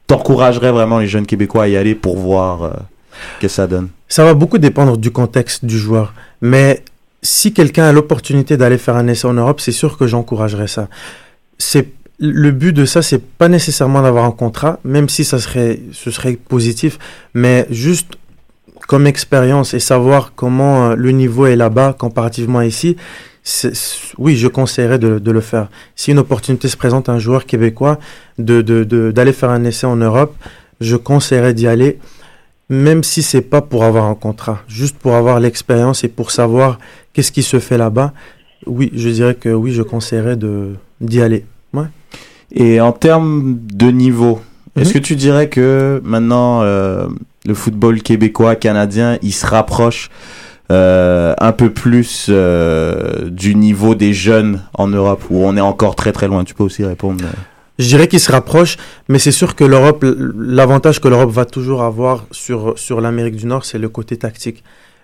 t'encouragerais vraiment les jeunes Québécois à y aller pour voir euh, que ça donne? Ça va beaucoup dépendre du contexte du joueur. Mais si quelqu'un a l'opportunité d'aller faire un essai en Europe, c'est sûr que j'encouragerais ça. C'est le but de ça, c'est pas nécessairement d'avoir un contrat, même si ça serait, ce serait positif, mais juste comme expérience et savoir comment euh, le niveau est là-bas comparativement à ici. Oui, je conseillerais de, le faire. Si une opportunité se présente à un joueur québécois de, de, d'aller faire un essai en Europe, je conseillerais d'y aller même si c'est pas pour avoir un contrat, juste pour avoir l'expérience et pour savoir qu'est-ce qui se fait là-bas, oui, je dirais que oui, je conseillerais d'y aller. Et en termes de niveau, est-ce Mhm. que tu dirais que maintenant euh, le football québécois, canadien, il se rapproche euh, un peu plus euh, du niveau des jeunes en Europe, où on est encore très très loin? Tu peux aussi répondre. Je dirais qu'ils se rapprochent, mais c'est sûr que l'Europe, l'avantage que l'Europe va toujours avoir sur, sur l'Amérique du Nord, c'est le côté tactique.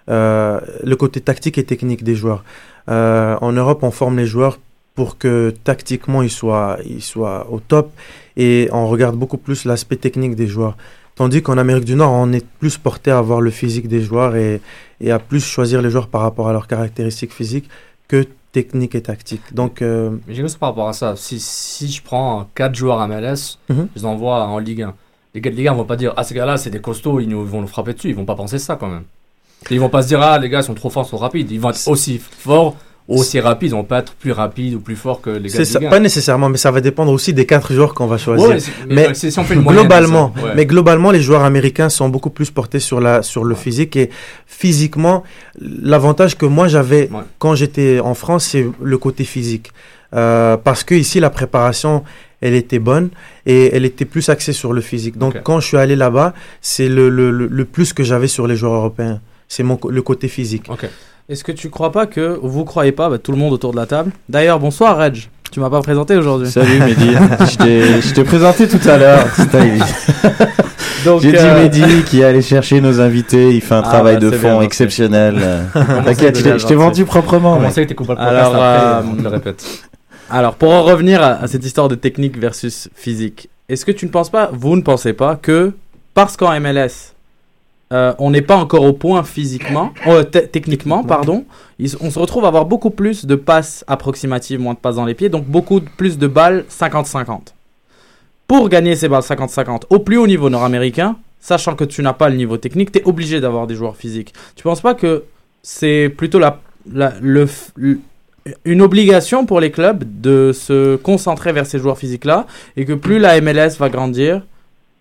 Euh, le côté tactique et technique des joueurs. Euh, en Europe, on forme les joueurs pour que tactiquement ils soient, ils soient au top et on regarde beaucoup plus l'aspect technique des joueurs. Tandis qu'en Amérique du Nord, on est plus porté à voir le physique des joueurs et, et à plus choisir les joueurs par rapport à leurs caractéristiques physiques que technique et tactique. Donc, euh, j'ai juste par rapport à ça. Si, si je prends 4 joueurs MLS, Mhm. je les envoie en Ligue 1. Les gars de Ligue 1 vont pas dire Ah, ces gars-là, c'est des costauds, ils nous, vont nous frapper dessus. Ils vont pas penser ça quand même. Ils vont pas se dire Ah, les gars, ils sont trop forts, ils sont rapides. Ils vont être aussi forts, aussi rapides. Ils vont pas être plus rapides ou plus forts que les gars ça, Ligue 1. pas nécessairement, mais ça va dépendre aussi des quatre joueurs qu'on va choisir. Ouais, mais si- globalement, ouais. mais globalement, les joueurs américains sont beaucoup plus portés sur la sur le physique et physiquement, l'avantage que moi j'avais quand j'étais en France, c'est le côté physique, Euh, parce que ici la préparation, elle était bonne et elle était plus axée sur le physique. Donc quand je suis allé là-bas, c'est le, le, le, plus que j'avais sur les joueurs européens, c'est mon le côté physique. Ok. Est-ce que tu crois pas que, ou vous croyez pas, bah, tout le monde autour de la table D'ailleurs, bonsoir Reg, tu m'as pas présenté aujourd'hui. Salut Mehdi, je t'ai- présenté tout à l'heure. J'ai dit euh, Mehdi qui allait chercher nos invités, il fait un Ah, travail bah, de fond bien exceptionnel. Euh, T'inquiète, je t'ai- vendu proprement. Mec. c'est que t'es Alors, après, euh, on te le répète. Alors, pour en revenir à, à cette histoire de technique versus physique, est-ce que tu ne penses pas, vous ne pensez pas, que parce qu'en MLS, euh, on n'est pas encore au point physiquement, euh, te- techniquement, pardon, ils- on se retrouve à avoir beaucoup plus de passes approximatives, moins de passes dans les pieds, donc beaucoup plus de balles 50-50. Pour gagner ces balles 50-50 au plus haut niveau nord-américain, sachant que tu n'as pas le niveau technique, tu es obligé d'avoir des joueurs physiques. Tu penses pas que c'est plutôt la, la- le, f- le- une obligation pour les clubs de se concentrer vers ces joueurs physiques-là et que plus la MLS va grandir,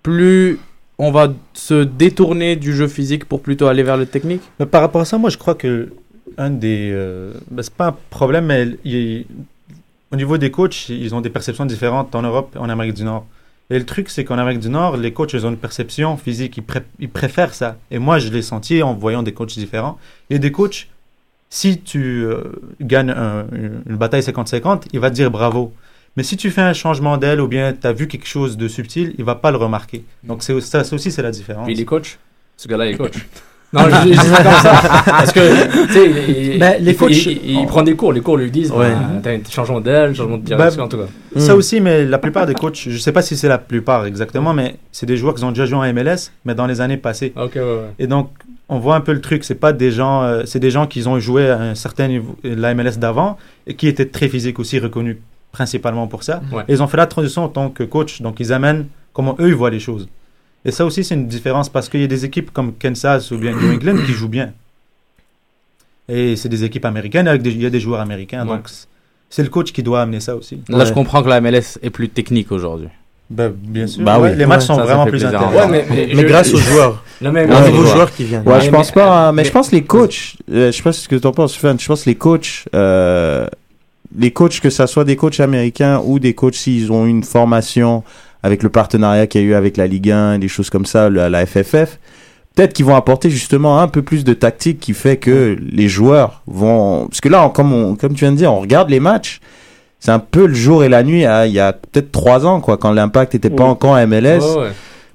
plus on va se détourner du jeu physique pour plutôt aller vers le technique? Mais par rapport à ça, moi, je crois que un des, euh, ben, c'est pas un problème, mais au niveau des coachs, ils ont des perceptions différentes en Europe et en Amérique du Nord. Et le truc, c'est qu'en Amérique du Nord, les coachs, ils ont une perception physique, ils, pré- ils préfèrent ça. Et moi, je l'ai senti en voyant des coachs différents. Et des coachs, si tu euh, gagnes un- une, une bataille 50-50, il va te dire bravo. Mais si tu fais un changement d'aile ou bien tu as vu quelque chose de subtil, il va pas le remarquer. Donc c'est ça, ça aussi, c'est la différence. Puis il est coach. Ce gars-là, il est coach. Non, je, je dis ça comme ça. Parce que, tu sais, il, il- Ben, les il- coachs- il, il prend des cours. Les cours lui disent, Ouais. ben, t'as un changement d'aile, changement de direction, en tout cas. Ça Mm. aussi, mais la plupart des coachs, je sais pas si c'est la plupart exactement, mais c'est des joueurs qui ont déjà joué en MLS, mais dans les années passées. Ok, ouais, ouais. Et donc, on voit un peu le truc. C'est pas des gens, euh, c'est des gens qui ont joué à un certain niveau, de la MLS d'avant, et qui étaient très physiques aussi, reconnus principalement pour ça. Ouais. Ils ont fait la transition en tant que coach, donc ils amènent comment eux ils voient les choses. Et ça aussi, c'est une différence parce qu'il y a des équipes comme Kansas ou bien New England qui jouent bien. Et c'est des équipes américaines avec des, il y a des joueurs américains, Ouais. donc c'est- le coach qui doit amener ça aussi. Là, Ouais. je comprends que la MLS est plus technique aujourd'hui. Ben, bien sûr. Bah oui. les matchs sont ça, vraiment plus intéressants. Ouais, mais, Mais je- grâce aux joueurs, Non, mais, aux joueurs qui viennent. Je mais- pense pas. hein, Mais, mais- je pense les coachs. euh, je sais pas ce que tu en penses, Fan. Je pense les coachs. euh, les coachs, que ça soit des coachs américains ou des coachs s'ils ont une formation avec le partenariat qu'il y a eu avec la Ligue 1 et des choses comme ça, la, la FFF, peut-être qu'ils vont apporter justement un peu plus de tactique qui fait que les joueurs vont. Parce que là, comme, on- comme tu viens de dire, on regarde les matchs. C'est un peu le jour et la nuit hein, il y a peut-être trois ans, quoi, quand l'impact était pas Oui. encore en MLS. Ouais.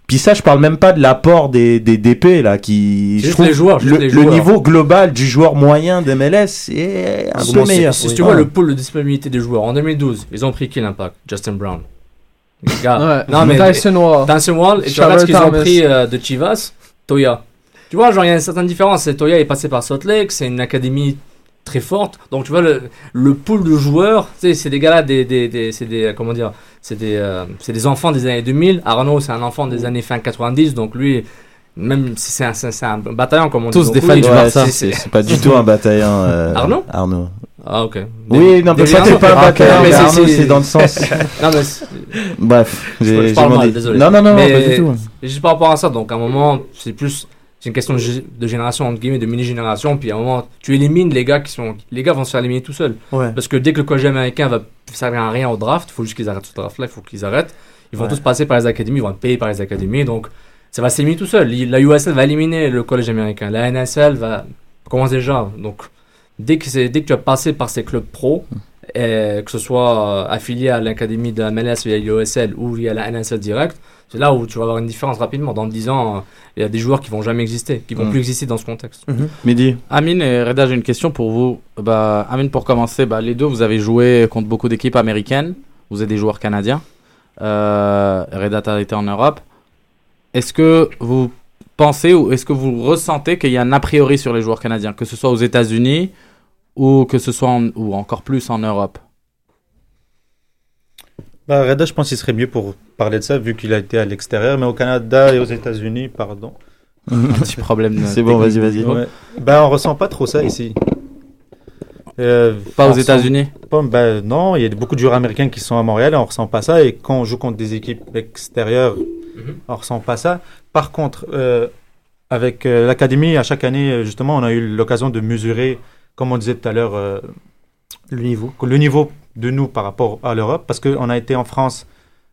Puis ça, je parle même pas de l'apport des, des DP, là, qui. Juste je trouve les joueurs, juste le, les le joueurs. niveau global du joueur moyen d'MLS est un peu si- meilleur. Si, Oui. tu vois le pool de disponibilité des joueurs, en 2012, ils ont pris qui l'impact? Justin Brown. Les gars, Ouais. non mais Tyson Wall. Tyson Wall, et tu regardes ce qu'ils ont pris euh, de Chivas, Toya. Tu vois, genre il y a une certaine différence. C'est Toya est passé par Salt Lake, c'est une académie très forte. Donc tu vois le, le pool de joueurs, tu sais, c'est des gars là, des, des, des- c'est des comment dire, c'est des, euh, c'est des enfants des années 2000. Arnaud, c'est un enfant des années fin 90, donc lui, même si c'est un, c'est c'est un bataillon comme on Tous dit. des donc fans oui, du Barça. c'est- pas du tout un bataillon. euh, Arnaud Arnaud. Ah ok. Oui, non, mais Des- ça, des- c'est pas un Ah, bataillon, mais c'est- Arnaud, c'est- c'est dans le sens. Non mais Bref, Je- j'ai je j'ai parle mal, demandé. désolé. Non, non, non, Mais- pas du tout. Juste par rapport à ça, donc à un moment, c'est plus c'est une question de, gé- de génération entre guillemets, de mini génération. Puis à un moment, tu élimines les gars qui sont, les gars vont se faire éliminer tout seuls. Ouais. Parce que dès que le collège américain va servir à rien au draft, il faut juste qu'ils arrêtent ce draft-là, il faut qu'ils arrêtent. Ils vont Ouais. tous passer par les académies, ils vont être payés par les académies, donc ça va s'éliminer tout seul. La USL va éliminer le collège américain, la NSL va commencer déjà. Donc dès que c'est dès que tu as passé par ces clubs pro, et que ce soit euh, affilié à l'académie de la MLS via l'USL ou via la NSL direct, c'est là où tu vas avoir une différence rapidement. Dans 10 ans, euh, il y a des joueurs qui vont jamais exister, qui vont Mm. plus exister dans ce contexte. Mehdi. Amine et Reda, j'ai une question pour vous. Bah, Amine, pour commencer, bah, les deux, vous avez joué contre beaucoup d'équipes américaines. Vous êtes des joueurs canadiens. Euh, Reda, tu as été en Europe. Est-ce que vous pensez ou est-ce que vous ressentez qu'il y a un a priori sur les joueurs canadiens, que ce soit aux États-Unis ou que ce soit en- ou encore plus en Europe? Bah, Reda, je pense qu'il serait mieux pour parler de ça vu qu'il a été à l'extérieur, mais au Canada et aux États-Unis, pardon. Un petit problème. C'est bon, vas-y, vas-y. Ouais. Bah, on ressent pas trop ça ici. Euh, Pas aux États-Unis? Bah, non, il y a beaucoup de joueurs américains qui sont à Montréal et on ressent pas ça. Et quand on joue contre des équipes extérieures, Mhm. on ressent pas ça. Par contre, euh, avec euh, l'académie, à chaque année, justement, on a eu l'occasion de mesurer, comme on disait tout à l'heure, euh, Le niveau. le niveau de nous par rapport à l'Europe, parce qu'on a été en France,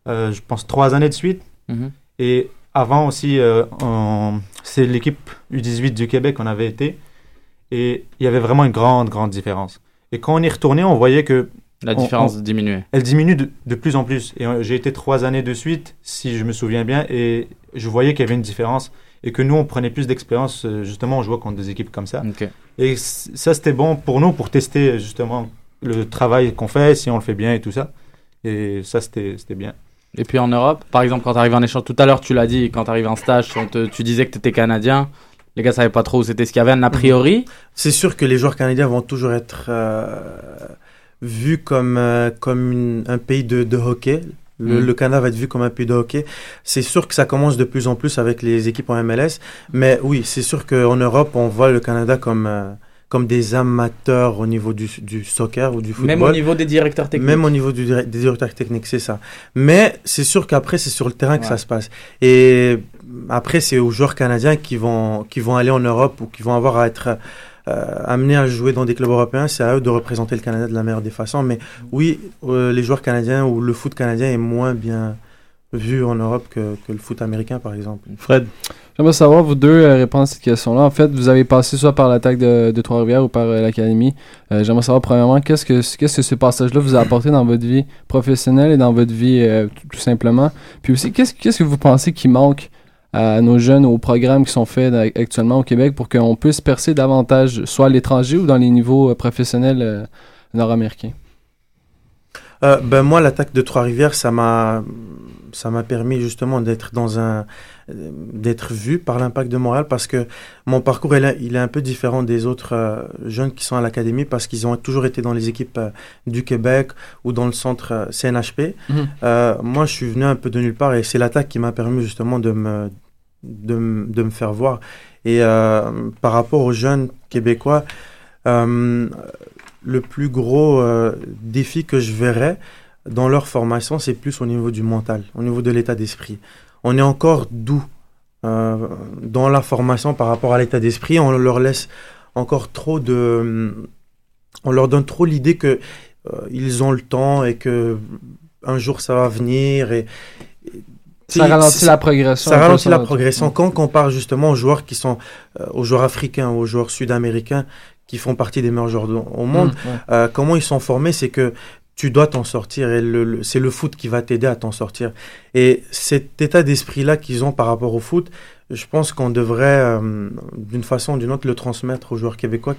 euh, je pense, trois années de suite. Mhm. Et avant aussi, euh, c'est l'équipe U18 du Québec qu'on avait été. Et il y avait vraiment une grande, grande différence. Et quand on y retournait, on voyait que La On- différence diminuait. elle diminue de, de plus en plus. Et euh, j'ai été trois années de suite, si je me souviens bien, et je voyais qu'il y avait une différence. Et que nous, on prenait plus d'expérience, justement, on jouait contre des équipes comme ça. Et ça, c'était bon pour nous, pour tester, justement, le travail qu'on fait, si on le fait bien et tout ça. Et ça, c'était c'était bien. Et puis en Europe, par exemple, quand tu arrives en échange, tout à l'heure, tu l'as dit, quand tu arrives en stage, te- tu disais que tu étais canadien. Les gars savaient pas trop où c'était ce qu'il y avait un a priori. C'est sûr que les joueurs canadiens vont toujours être euh, vus comme, euh, comme une- un pays de, de hockey. Le, Mm. le Canada va être vu comme un pays de hockey. C'est sûr que ça commence de plus en plus avec les équipes en MLS. Mais oui, c'est sûr qu'en Europe, on voit le Canada comme, euh, comme des amateurs au niveau du, du soccer ou du football. Même au niveau des directeurs techniques. Même au niveau du, des directeurs techniques, c'est ça. Mais c'est sûr qu'après, c'est sur le terrain que Ouais. ça se passe. Et après, c'est aux joueurs canadiens qui vont, qui vont aller en Europe ou qui vont avoir à être euh, amenés à jouer dans des clubs européens. C'est à eux de représenter le Canada de la meilleure des façons. Mais oui, euh, les joueurs canadiens ou le foot canadien est moins bien vu en Europe que, que le foot américain, par exemple. Fred? J'aimerais savoir, vous deux, euh, répondre à cette question-là. En fait, vous avez passé soit par l'attaque de, de Trois-Rivières ou par euh, l'Académie. Euh, J'aimerais savoir, premièrement, qu'est-ce que, qu'est-ce que ce passage-là vous a apporté dans votre vie professionnelle et dans votre vie euh, tout, tout simplement? Puis aussi, qu'est-ce, qu'est-ce que vous pensez qui manque à nos jeunes, aux programmes qui sont faits actuellement au Québec pour qu'on puisse percer davantage, soit à l'étranger ou dans les niveaux euh, professionnels euh, nord-américains? Euh, ben moi, l'attaque de Trois-Rivières, ça m'a, ça m'a permis justement d'être dans un, euh, d'être vu par l'impact de Montréal parce que mon parcours, il est, il est un peu différent des autres euh, jeunes qui sont à l'académie parce qu'ils ont toujours été dans les équipes euh, du Québec ou dans le centre CNHP. Mhm. Moi, je suis venu un peu de nulle part et c'est l'attaque qui m'a permis justement de me, de, de me faire voir. Et par rapport aux jeunes québécois, le plus gros défi que je verrais dans leur formation, c'est plus au niveau du mental, au niveau de l'état d'esprit. On est encore doux euh, dans la formation par rapport à l'état d'esprit. On leur laisse encore trop de, on leur donne trop l'idée que euh, ils ont le temps et que un jour ça va venir et Ça ralentit la progression. ça ralentit la progression. Quand on compare justement aux joueurs qui sont, euh, aux joueurs africains, aux joueurs sud-américains, qui font partie des meilleurs joueurs au monde, Mm, ouais. euh, comment ils sont formés, c'est que tu dois t'en sortir et le, le- c'est le foot qui va t'aider à t'en sortir. Et cet état d'esprit-là qu'ils ont par rapport au foot, je pense qu'on devrait, euh, d'une façon ou d'une autre, le transmettre aux joueurs québécois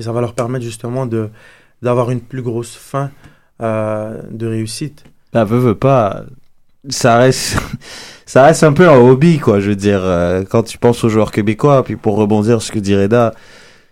et ça va leur permettre justement de d'avoir une plus grosse fin euh, de réussite. Bah, veut, veut pas. Ça reste, ça reste un peu un hobby, quoi. Je veux dire, euh, quand tu penses aux joueurs québécois, puis pour rebondir sur ce que dit Reda,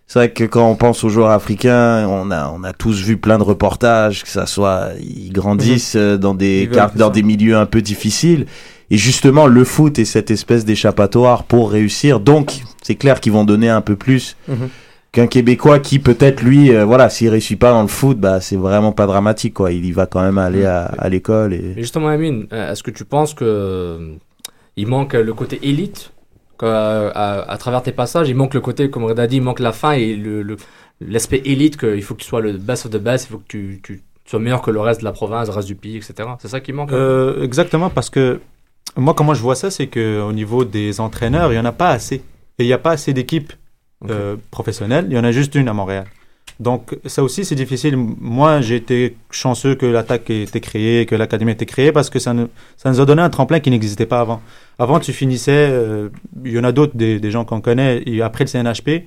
c'est vrai que quand on pense aux joueurs africains, on a, on a tous vu plein de reportages, que ça soit, ils grandissent euh, dans des cartes, dans ça. des milieux un peu difficiles. Et justement, le foot est cette espèce d'échappatoire pour réussir. Donc, c'est clair qu'ils vont donner un peu plus Mhm. qu'un Québécois qui peut-être lui, euh, voilà, s'il réussit pas dans le foot, bah c'est vraiment pas dramatique, quoi. Il y va quand même aller à, à l'école et. Justement, Amine, euh, est-ce que tu penses que il manque le côté élite euh, à, à travers tes passages Il manque le côté, comme Reda dit, il manque la fin et le- le- l'aspect élite, qu'il faut que tu sois le best of the best, il faut que tu, tu sois meilleur que le reste de la province, le reste du pays, etc. C'est ça qui manque hein Euh, exactement, parce que moi, comment je vois ça, c'est qu'au niveau des entraîneurs, il n'y en a pas assez. Et il n'y a pas assez d'équipes euh, professionnelles. Il y en a juste une à Montréal. Donc, ça aussi, c'est difficile. Moi, j'ai été chanceux que l'attaque ait été créée, que l'académie ait été créée, parce que ça, nous- a donné un tremplin qui n'existait pas avant. Avant, tu finissais, euh, il y en a d'autres, des, gens qu'on connaît, et après le CNHP,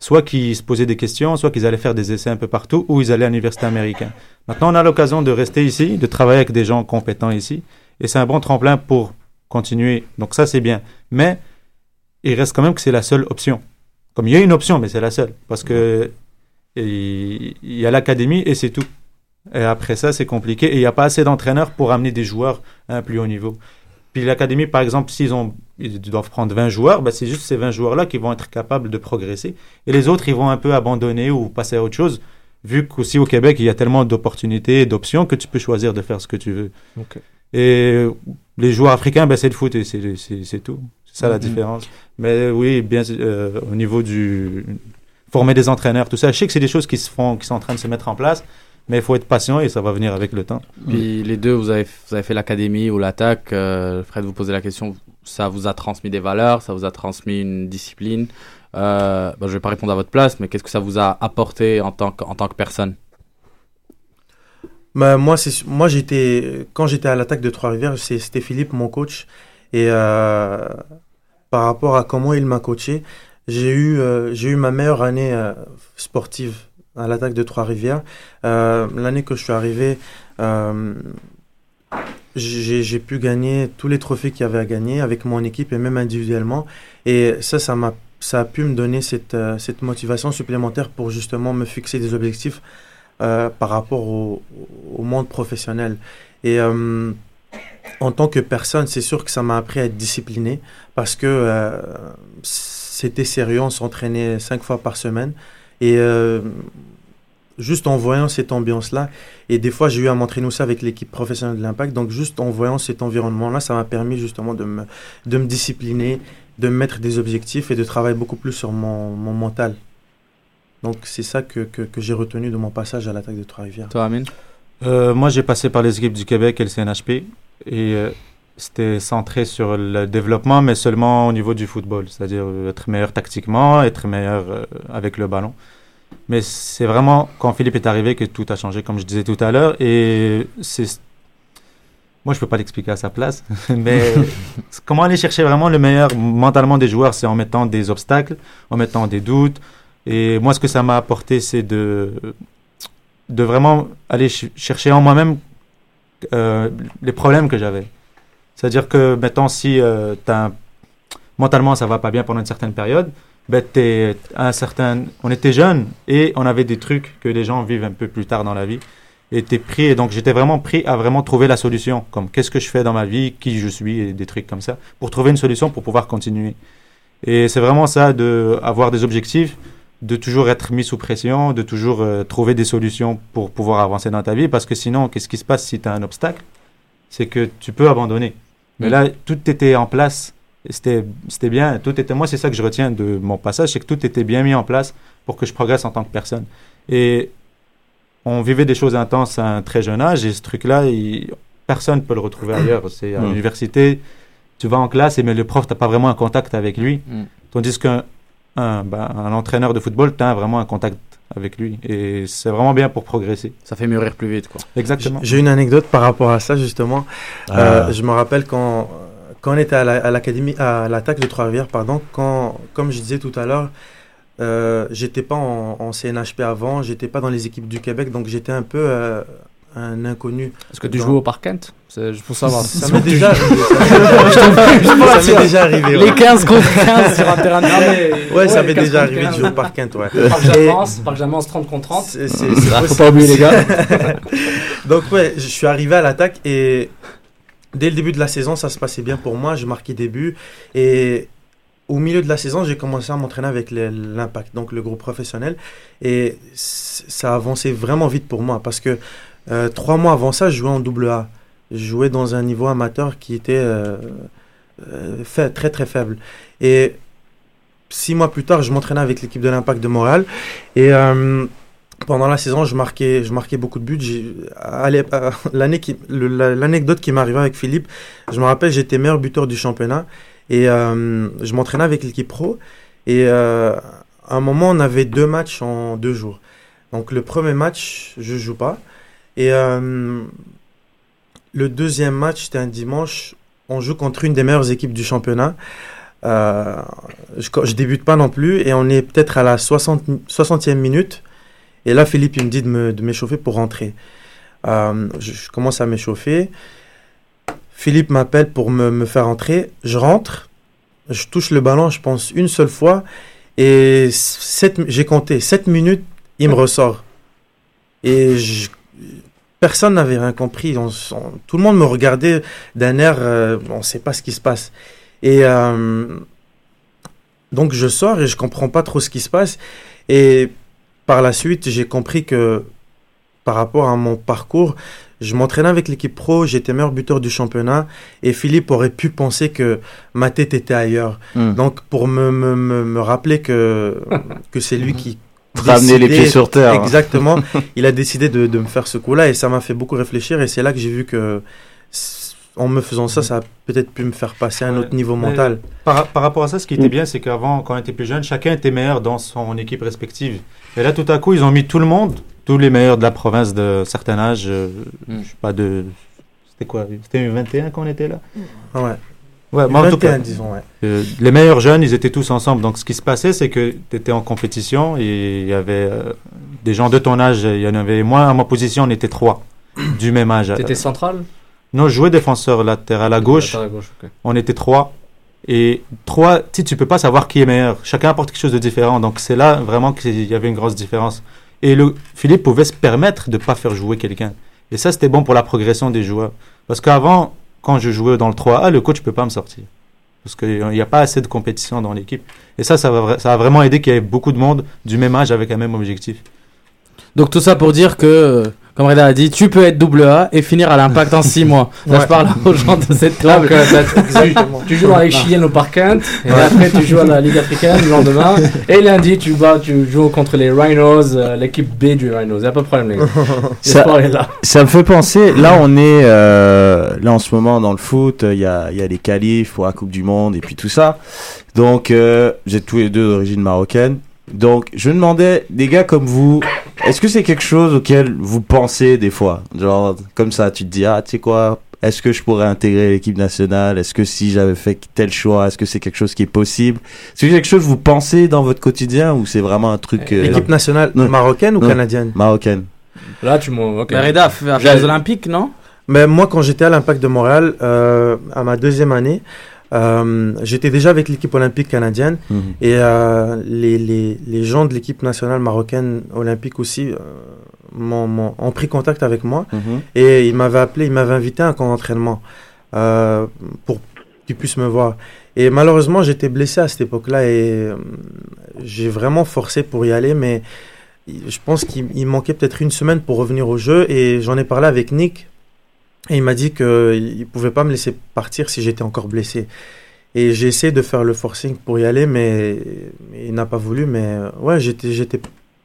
soit qu'ils se posaient des questions, soit qu'ils allaient faire des essais un peu partout, ou ils allaient à l'université américaine. Maintenant, on a l'occasion de rester ici, de travailler avec des gens compétents ici, et c'est un bon tremplin pour continuer. Donc ça, c'est bien. Mais il reste quand même que c'est la seule option. Comme il y a une option, mais c'est la seule. Parce que il il y a l'académie et c'est tout. Et après ça, c'est compliqué. Et il n'y a pas assez d'entraîneurs pour amener des joueurs à un plus haut niveau. Puis l'académie, par exemple, s'ils ont, ils doivent prendre 20 joueurs, ben c'est juste ces 20 joueurs-là qui vont être capables de progresser. Et les autres, ils vont un peu abandonner ou passer à autre chose, vu qu'aussi au Québec, il y a tellement d'opportunités et d'options que tu peux choisir de faire ce que tu veux. Et les joueurs africains, ben, c'est le foot et c'est- tout. C'est ça la Mhm. différence. Mais oui, bien euh, au niveau du former des entraîneurs, tout ça. Je sais que c'est des choses qui se font, qui sont en train de se mettre en place, mais il faut être patient et ça va venir avec le temps. Puis les deux, vous avez, vous avez fait l'académie ou l'attaque. euh, Fred vous posait la question, ça vous a transmis des valeurs, ça vous a transmis une discipline. Euh, bon, je vais pas répondre à votre place, mais qu'est-ce que ça vous a apporté en tant que, en tant que personne? Bah, moi, c'est, moi j'étais, quand j'étais à l'attaque de Trois-Rivières, c'était Philippe, mon coach. Et euh, par rapport à comment il m'a coaché, j'ai eu, euh, eu ma meilleure année euh, sportive à l'attaque de Trois-Rivières. Euh, l'année que je suis arrivé, j'ai, pu gagner tous les trophées qu'il y avait à gagner avec mon équipe et même individuellement. Et ça, ça m'a, ça a pu me donner cette, cette motivation supplémentaire pour justement me fixer des objectifs par rapport au, au monde professionnel. Et en tant que personne, c'est sûr que ça m'a appris à être discipliné parce que c'était sérieux, on s'entraînait cinq fois par semaine Et euh, juste en voyant cette ambiance-là, et des fois j'ai eu à m'entraîner aussi avec l'équipe professionnelle de l'Impact, donc juste en voyant cet environnement-là, ça m'a permis justement de me, de me discipliner, de me mettre des objectifs et de travailler beaucoup plus sur mon, mon mental. Donc c'est ça que, que, que j'ai retenu de mon passage à l'attaque de Trois-Rivières. Toi, Amine? Euh, moi, j'ai passé par les équipes du Québec et le CNHP. Et euh, c'était centré sur le développement, mais seulement au niveau du football. C'est-à-dire euh, être meilleur tactiquement, être meilleur euh, avec le ballon. Mais c'est vraiment quand Philippe est arrivé que tout a changé, comme je disais tout à l'heure. Et c'est. Moi, je peux pas l'expliquer à sa place. mais comment aller chercher vraiment le meilleur mentalement des joueurs C'est en mettant des obstacles, en mettant des doutes. Et moi, ce que ça m'a apporté, c'est de de vraiment aller ch- chercher en moi-même euh, les problèmes que j'avais. C'est-à-dire que, mettons, si euh, mentalement ça va pas bien pendant une certaine période, ben un certain... on était jeunes et on avait des trucs que les gens vivent un peu plus tard dans la vie. Et t'es pris, et donc j'étais vraiment pris à vraiment trouver la solution, comme qu'est-ce que je fais dans ma vie, qui je suis, et des trucs comme ça, pour trouver une solution pour pouvoir continuer. Et c'est vraiment ça, de avoir des objectifs, de toujours être mis sous pression, de toujours euh, trouver des solutions pour pouvoir avancer dans ta vie, parce que sinon, qu'est-ce qui se passe si tu as un obstacle? C'est que tu peux abandonner. Mais Mm. là, tout était en place, c'était c'était bien, tout était, moi c'est ça que je retiens de mon passage, c'est que tout était bien mis en place pour que je progresse en tant que personne. Et on vivait des choses intenses à un très jeune âge, et ce truc-là, il- personne ne peut le retrouver ailleurs. C'est à Mm. l'université, tu vas en classe, et mais le prof, tu pas vraiment un contact avec lui. Mm. Tandis qu'un un, ben, un entraîneur de football, tu as vraiment un contact avec lui. Et c'est vraiment bien pour progresser. Ça fait mûrir plus vite, quoi. Exactement. J'ai une anecdote par rapport à ça justement. Ah. Euh, je me rappelle quand, quand on était à la- à l'académie, à l'attaque de Trois-Rivières, pardon, quand, comme je disais tout à l'heure, euh, j'étais pas en, en CNHP avant, j'étais pas dans les équipes du Québec, donc j'étais un peu euh, un inconnu. Est-ce que tu Dans- joues au Parc Kent? C'est juste pour savoir. Ça m'est déjà arrivé. Je je Ça pense, m'est déjà arrivé. Les ouais. 15 contre 15 sur un terrain de foot. Ouais, ça m'est 15 déjà arrivé de 15. jouer au Parc Kent, ouais. Parc Jamance, Parc Jamance 30 contre 30. C'est- c'est- Ah, faut pas oublier les gars. Donc ouais, je suis arrivé à l'attaque et dès le début de la saison, ça se passait bien pour moi. Je marquais des buts et au milieu de la saison, j'ai commencé à m'entraîner avec l'Impact, donc le groupe professionnel. Et ça avançait vraiment vite pour moi parce que euh, trois mois avant ça, je jouais en double A. Je jouais dans un niveau amateur qui était euh, euh, très très faible. Et six mois plus tard, je m'entraînais avec l'équipe de l'Impact de Montréal. Et pendant la saison, je marquais, je marquais beaucoup de buts. L'anecdote qui m'est arrivée avec Philippe, je me rappelle, j'étais meilleur buteur du championnat. Et je m'entraînais avec l'équipe pro. Et à un moment, on avait deux matchs en deux jours. Donc le premier match, je joue pas. Et euh, le deuxième match, c'était un dimanche. On joue contre une des meilleures équipes du championnat. Euh, je, je débute pas non plus. Et on est peut-être à la 60, 60e minute. Et là, Philippe, il me dit de me- de m'échauffer pour rentrer. Euh, je, commence à m'échauffer. Philippe m'appelle pour me, me faire entrer. Je rentre. Je touche le ballon, je pense, une seule fois. Et j'ai compté. 7 minutes, il me ressort. Et je- personne n'avait rien compris. On s- on- tout le monde me regardait d'un air, euh, on ne sait pas ce qui se passe. Et euh, donc je sors et je comprends pas trop ce qui se passe. Et par la suite, j'ai compris que par rapport à mon parcours, je m'entraînais avec l'équipe pro, j'étais meilleur buteur du championnat et Philippe aurait pu penser que ma tête était ailleurs. Hmm. Donc pour me, me, me, me rappeler que, que c'est lui qui Te ramener les pieds sur terre. Exactement. il a décidé de, de me faire ce coup-là et ça m'a fait beaucoup réfléchir et c'est là que j'ai vu que en me faisant ça, ça a peut-être pu me faire passer à un autre niveau mental. Par, par rapport à ça, ce qui était Mm. bien, c'est qu'avant, quand on était plus jeune, chacun était meilleur dans son équipe respective. Et là, tout à coup, ils ont mis tout le monde, tous les meilleurs de la province de certain âge. euh, Mm. Je sais pas de. C'était quoi C'était 21 quand on était là? Ah ouais. Ouais, mais en tout 21, cas, disons, ouais. euh, les meilleurs jeunes, ils étaient tous ensemble. Donc, ce qui se passait, c'est que tu étais en compétition et il y avait euh, des gens de ton âge. Il y en avait moi, à ma position, on était trois du même âge. T'étais central? Non, je jouais défenseur latéral à gauche. Latéral à gauche. On était trois. Et trois, tu tu peux pas savoir qui est meilleur. Chacun apporte quelque chose de différent. Donc c'est là vraiment qu'il y avait une grosse différence. Et le, Philippe pouvait se permettre de pas faire jouer quelqu'un. Et ça, c'était bon pour la progression des joueurs. Parce qu'avant, quand je jouais dans le 3A, le coach peut pas me sortir. Parce qu'il n'y a pas assez de compétition dans l'équipe. Et ça, ça, ça a vraiment aidé qu'il y ait beaucoup de monde du même âge avec un même objectif. Donc tout ça pour dire que, euh, comme Reda a dit, tu peux être double A et finir à l'impact en 6 mois. Là, Ouais. je parle aux gens de cette table. Donc, euh, t'as- tu, joues dans les Chiennes au Parc Kent, et après tu joues à la Ligue africaine le lendemain, et lundi tu, vas, tu joues contre les Rhinos, euh, l'équipe B du Rhinos. Y'a pas de problème, les gars. Ça- là. Ça me fait penser, là on est euh, là en ce moment dans le foot, il y a, il y a les qualifs pour la Coupe du Monde et puis tout ça. Donc euh, vous êtes tous les deux d'origine marocaine. Donc je me demandais, des gars comme vous, est-ce que c'est quelque chose auquel vous pensez des fois? Genre comme ça, tu te dis, ah tu sais quoi, est-ce que je pourrais intégrer l'équipe nationale? Est-ce que si j'avais fait tel choix, est-ce que c'est quelque chose qui est possible? Est-ce que c'est quelque chose que vous pensez dans votre quotidien ou c'est vraiment un truc euh, L'équipe nationale Non. marocaine ou Non. canadienne? Marocaine Là tu m'en. ok. Mais Reda a fait a fait J'allais- les Olympiques, non? Mais moi, quand j'étais à l'Impact de Montréal, euh, à ma deuxième année, euh, j'étais déjà avec l'équipe olympique canadienne Mhm. et euh, les, les, les gens de l'équipe nationale marocaine olympique aussi euh, m'ont, ont pris contact avec moi Mhm. et ils m'avaient appelé, ils m'avaient invité à un camp d'entraînement pour qu'ils puissent me voir. Et malheureusement, j'étais blessé à cette époque-là et j'ai vraiment forcé pour y aller, mais je pense qu'il il manquait peut-être une semaine pour revenir au jeu et j'en ai parlé avec Nick et il m'a dit qu'il ne pouvait pas me laisser partir si j'étais encore blessé. Et j'ai essayé de faire le forcing pour y aller, mais, il n'a pas voulu. Mais euh, ouais, j'étais, j'étais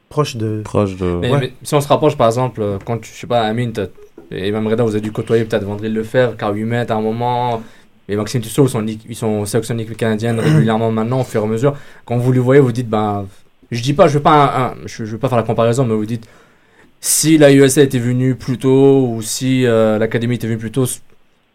proche de. Proche de... Mais, Ouais. mais si on se rapproche par exemple, euh, quand tu, je sais pas, Amine et même Reda, vous avez dû côtoyer peut-être Vandril Lefer, car 8 mètres à un moment, et Maxime Tussaud, ils sont, ils sont sélectionnés canadienne régulièrement maintenant, au fur et à mesure. Quand vous les voyez, vous dites, ben, je dis pas, je veux pas, un- un- je, je veux pas faire la comparaison, mais vous dites, si la USA était venue plus tôt, ou si euh, l'académie était venue plus tôt,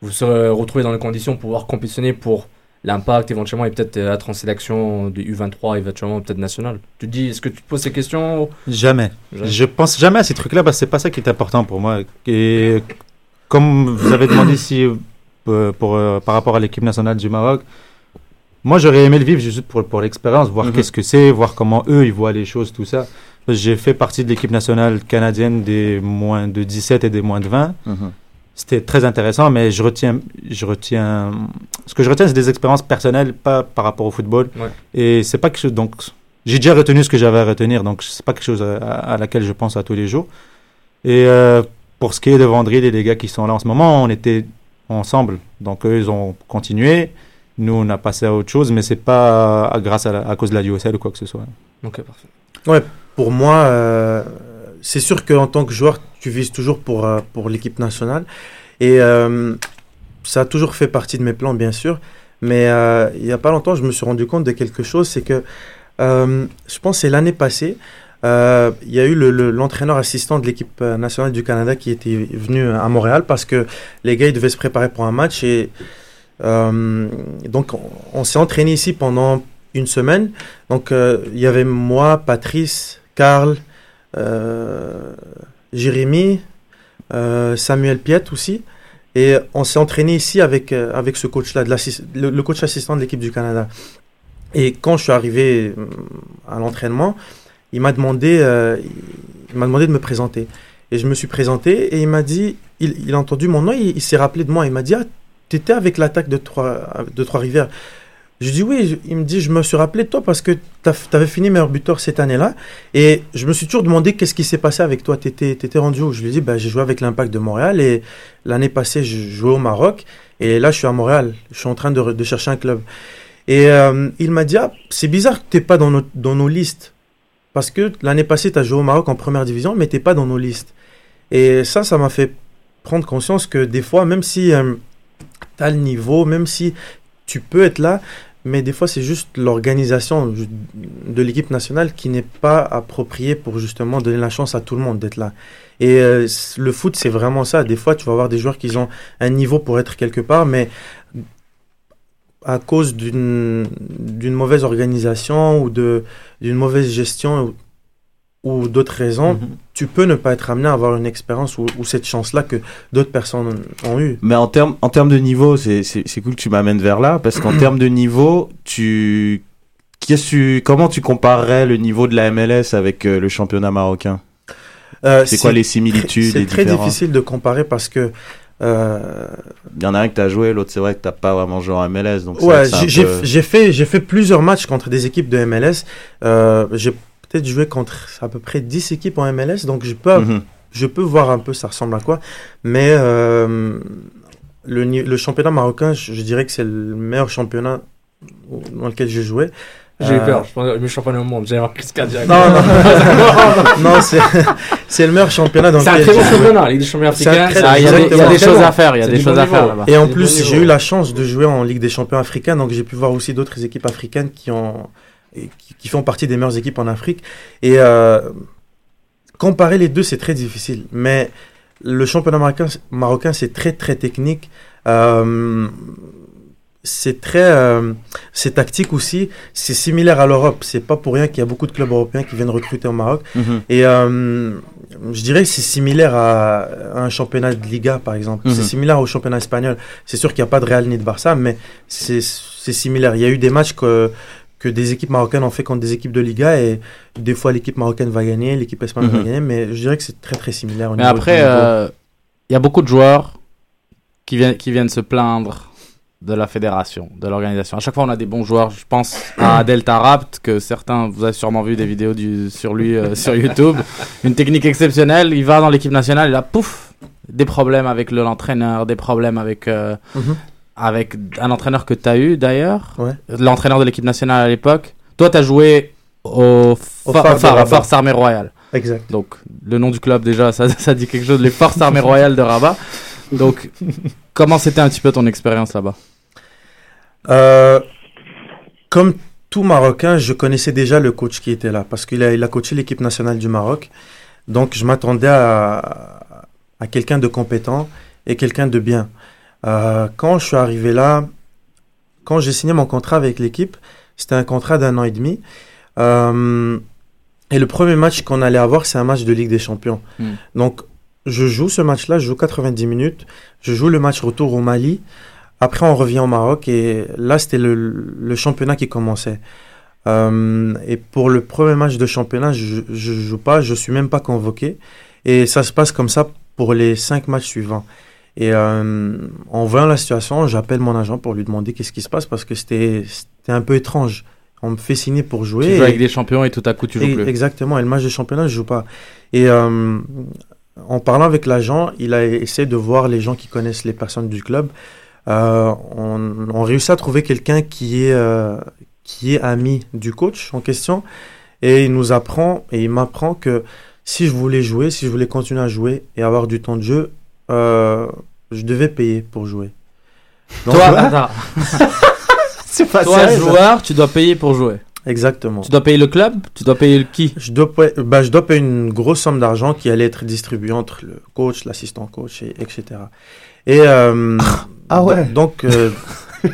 vous serez retrouvé dans les conditions pour pouvoir compétitionner pour l'impact éventuellement et peut-être euh, être en sélection du U23 éventuellement peut-être national. Tu te dis, est-ce que tu te poses ces questions Jamais. Jamais. Je pense jamais à ces trucs-là parce que c'est pas ça qui est important pour moi. Et comme vous avez demandé si euh, pour euh, par rapport à l'équipe nationale du Maroc, moi j'aurais aimé le vivre juste pour pour l'expérience, voir Mhm. qu'est-ce que c'est, voir comment eux ils voient les choses, tout ça. J'ai fait partie de l'équipe nationale canadienne des moins de 17 et des moins de 20. Mhm. C'était très intéressant, mais je retiens, je retiens, ce que je retiens, c'est des expériences personnelles, pas par rapport au football. Ouais. Et c'est pas quelque chose, donc, j'ai déjà retenu ce que j'avais à retenir, donc c'est pas quelque chose à, à laquelle je pense à tous les jours. Et euh, pour ce qui est de Vendril et les gars qui sont là en ce moment, on était ensemble, donc eux, ils ont continué. Nous, on a passé à autre chose, mais c'est pas à- grâce à, la- à cause de la USL ou quoi que ce soit. Ok, parfait. Pour moi, euh, c'est sûr qu'en tant que joueur, tu vises toujours pour, euh, pour l'équipe nationale. Et euh, ça a toujours fait partie de mes plans, bien sûr. Mais il n'y a pas longtemps, je me suis rendu compte de quelque chose. C'est que je pense c'est l'année passée. Il y a eu le- le- l'entraîneur assistant de l'équipe nationale du Canada qui était venu à Montréal parce que les gars ils devaient se préparer pour un match et donc on, s'est entraîné ici pendant une semaine. Donc il y avait moi, Patrice, Karl, euh, Jérémy, euh, Samuel Piet aussi. Et on s'est entraîné ici avec, euh, ce coach-là, le, coach assistant de l'équipe du Canada. Et quand je suis arrivé euh, à l'entraînement, il m'a demandé, euh, il m'a demandé de me présenter. Et je me suis présenté et il m'a dit, il, a entendu mon nom, il, s'est rappelé de moi. Il m'a dit, ah, t'étais avec l'attaque de Trois-Rivières. Je dis oui, il me dit, je me suis rappelé de toi parce que tu avais fini meilleur buteur cette année-là. Et je me suis toujours demandé qu'est-ce qui s'est passé avec toi. Tu étais, rendu où? Je lui dit, bah, j'ai joué avec l'Impact de Montréal et l'année passée, je jouais au Maroc. Et là, je suis à Montréal. Je suis en train de, chercher un club. Et euh, il m'a dit, ah, c'est bizarre que tu pas dans nos, listes. Parce que l'année passée, tu as joué au Maroc en première division, mais tu pas dans nos listes. Et ça, ça m'a fait prendre conscience que des fois, même si tu as le niveau, même si tu peux être là, mais des fois, c'est juste l'organisation de l'équipe nationale qui n'est pas appropriée pour justement donner la chance à tout le monde d'être là. Et euh, le foot, c'est vraiment ça. Des fois, tu vas avoir des joueurs qui ont un niveau pour être quelque part, mais à cause d'une mauvaise organisation ou d'une mauvaise gestion ou, d'autres raisons, Mhm. tu peux ne pas être amené à avoir une expérience ou, ou cette chance-là que d'autres personnes ont eu. Mais en termes en termes de niveau, c'est cool que tu m'amènes vers là parce qu'en termes de niveau, tu tu comment tu comparerais le niveau de la MLS avec euh, le championnat marocain? Euh, C'est quoi les similitudes, C'est très difficile de comparer parce que Euh, Il y en a un que t'as joué, l'autre c'est vrai que t'as pas vraiment joué en MLS. Donc ouais, j'ai peu- fait, fait plusieurs matchs contre des équipes de MLS. Euh, j'ai peut-être joué contre à peu près 10 équipes en MLS, donc je peux, Mhm. je peux voir un peu ça ressemble à quoi. Mais euh, le, le championnat marocain, je, je dirais que c'est le meilleur championnat dans lequel j'ai joué. J'ai eu Euh, peur, je pense le championnat au monde, j'ai avoir plus cardiaque. Non, non, non, c'est c'est le meilleur championnat dans C'est un lequel très bon j'ai joué. championnat, la Ligue des champions africains. Il y a des- choses bon. à faire, il y a des choses bon à faire là-bas. Et en plus, bon j'ai eu la chance de jouer en Ligue des champions africains, donc j'ai pu voir aussi d'autres équipes africaines qui, ont, et qui, qui font partie des meilleures équipes en Afrique. Et euh, comparer les deux, c'est très difficile. Mais le championnat marocain, marocain c'est très, très technique. Euh, c'est très, euh, c'est tactique aussi. C'est similaire à l'Europe. C'est pas pour rien qu'il y a beaucoup de clubs européens qui viennent recruter au Maroc. Mhm. Et euh, je dirais que c'est similaire à, un championnat de Liga, par exemple. Mhm. C'est similaire au championnat espagnol. C'est sûr qu'il n'y a pas de Real ni de Barça, mais c'est c'est similaire. Il y a eu des matchs que, que des équipes marocaines ont fait contre des équipes de Liga et des fois l'équipe marocaine va gagner, l'équipe espagnole Mhm. va gagner, mais je dirais que c'est très très similaire. Au Mais niveau après, euh, il y a beaucoup de joueurs qui viennent, qui viennent se plaindre de la fédération, de l'organisation. À chaque fois, on a des bons joueurs. Je pense à Delta Rapt, que certains, vous avez sûrement vu des vidéos du, sur lui euh, sur YouTube. Une technique exceptionnelle. Il va dans l'équipe nationale, il a pouf, des problèmes avec le- l'entraîneur, des problèmes avec, euh, Mhm. Avec un entraîneur que tu as eu d'ailleurs. Ouais. L'entraîneur de l'équipe nationale à l'époque. Toi, tu as joué au, Au Phare Phare-. Force Armée Royale. Exact. Donc, le nom du club, déjà, ça, ça dit quelque chose. Les Forces Armées Royales de Rabat. Donc, comment c'était un petit peu ton expérience là-bas? Euh, comme tout Marocain, je connaissais déjà le coach qui était là parce qu'il a, il a coaché l'équipe nationale du Maroc. Donc, je m'attendais à, à quelqu'un de compétent et quelqu'un de bien. Euh, quand je suis arrivé là, quand j'ai signé mon contrat avec l'équipe, c'était un contrat d'un an et demi. Euh, et le premier match qu'on allait avoir, c'est un match de Ligue des Champions. Hmm. Donc, je joue ce match-là, je joue 90 minutes. Je joue le match retour au Mali. Après, on revient au Maroc et là, c'était le, le championnat qui commençait. Euh, et pour le premier match de championnat, je, je joue pas, je suis même pas convoqué. Et ça se passe comme ça pour les cinq matchs suivants. Et euh, en voyant la situation, j'appelle mon agent pour lui demander qu'est-ce qui se passe parce que c'était un peu étrange. On me fait signer pour jouer. Tu joues et- avec des champions et tout à coup, tu joues plus. Exactement. Et le match de championnat, je joue pas. Et euh, en parlant avec l'agent, il a essayé de voir les gens qui connaissent les personnes du club. Euh, on, on réussit à trouver quelqu'un qui est qui est ami du coach en question et il nous apprend et il m'apprend que si je voulais jouer, si je voulais continuer à jouer et avoir du temps de jeu, euh, je devais payer pour jouer. Toi, attends. C'est pas Toi, sérieux, ça. joueur, tu dois payer pour jouer. Exactement. Tu dois payer le club Tu dois payer le qui? Je dois, payer- bah, je dois payer une grosse somme d'argent qui allait être distribuée entre le coach, l'assistant coach, et, etc. Et euh, Ah ouais. donc, euh,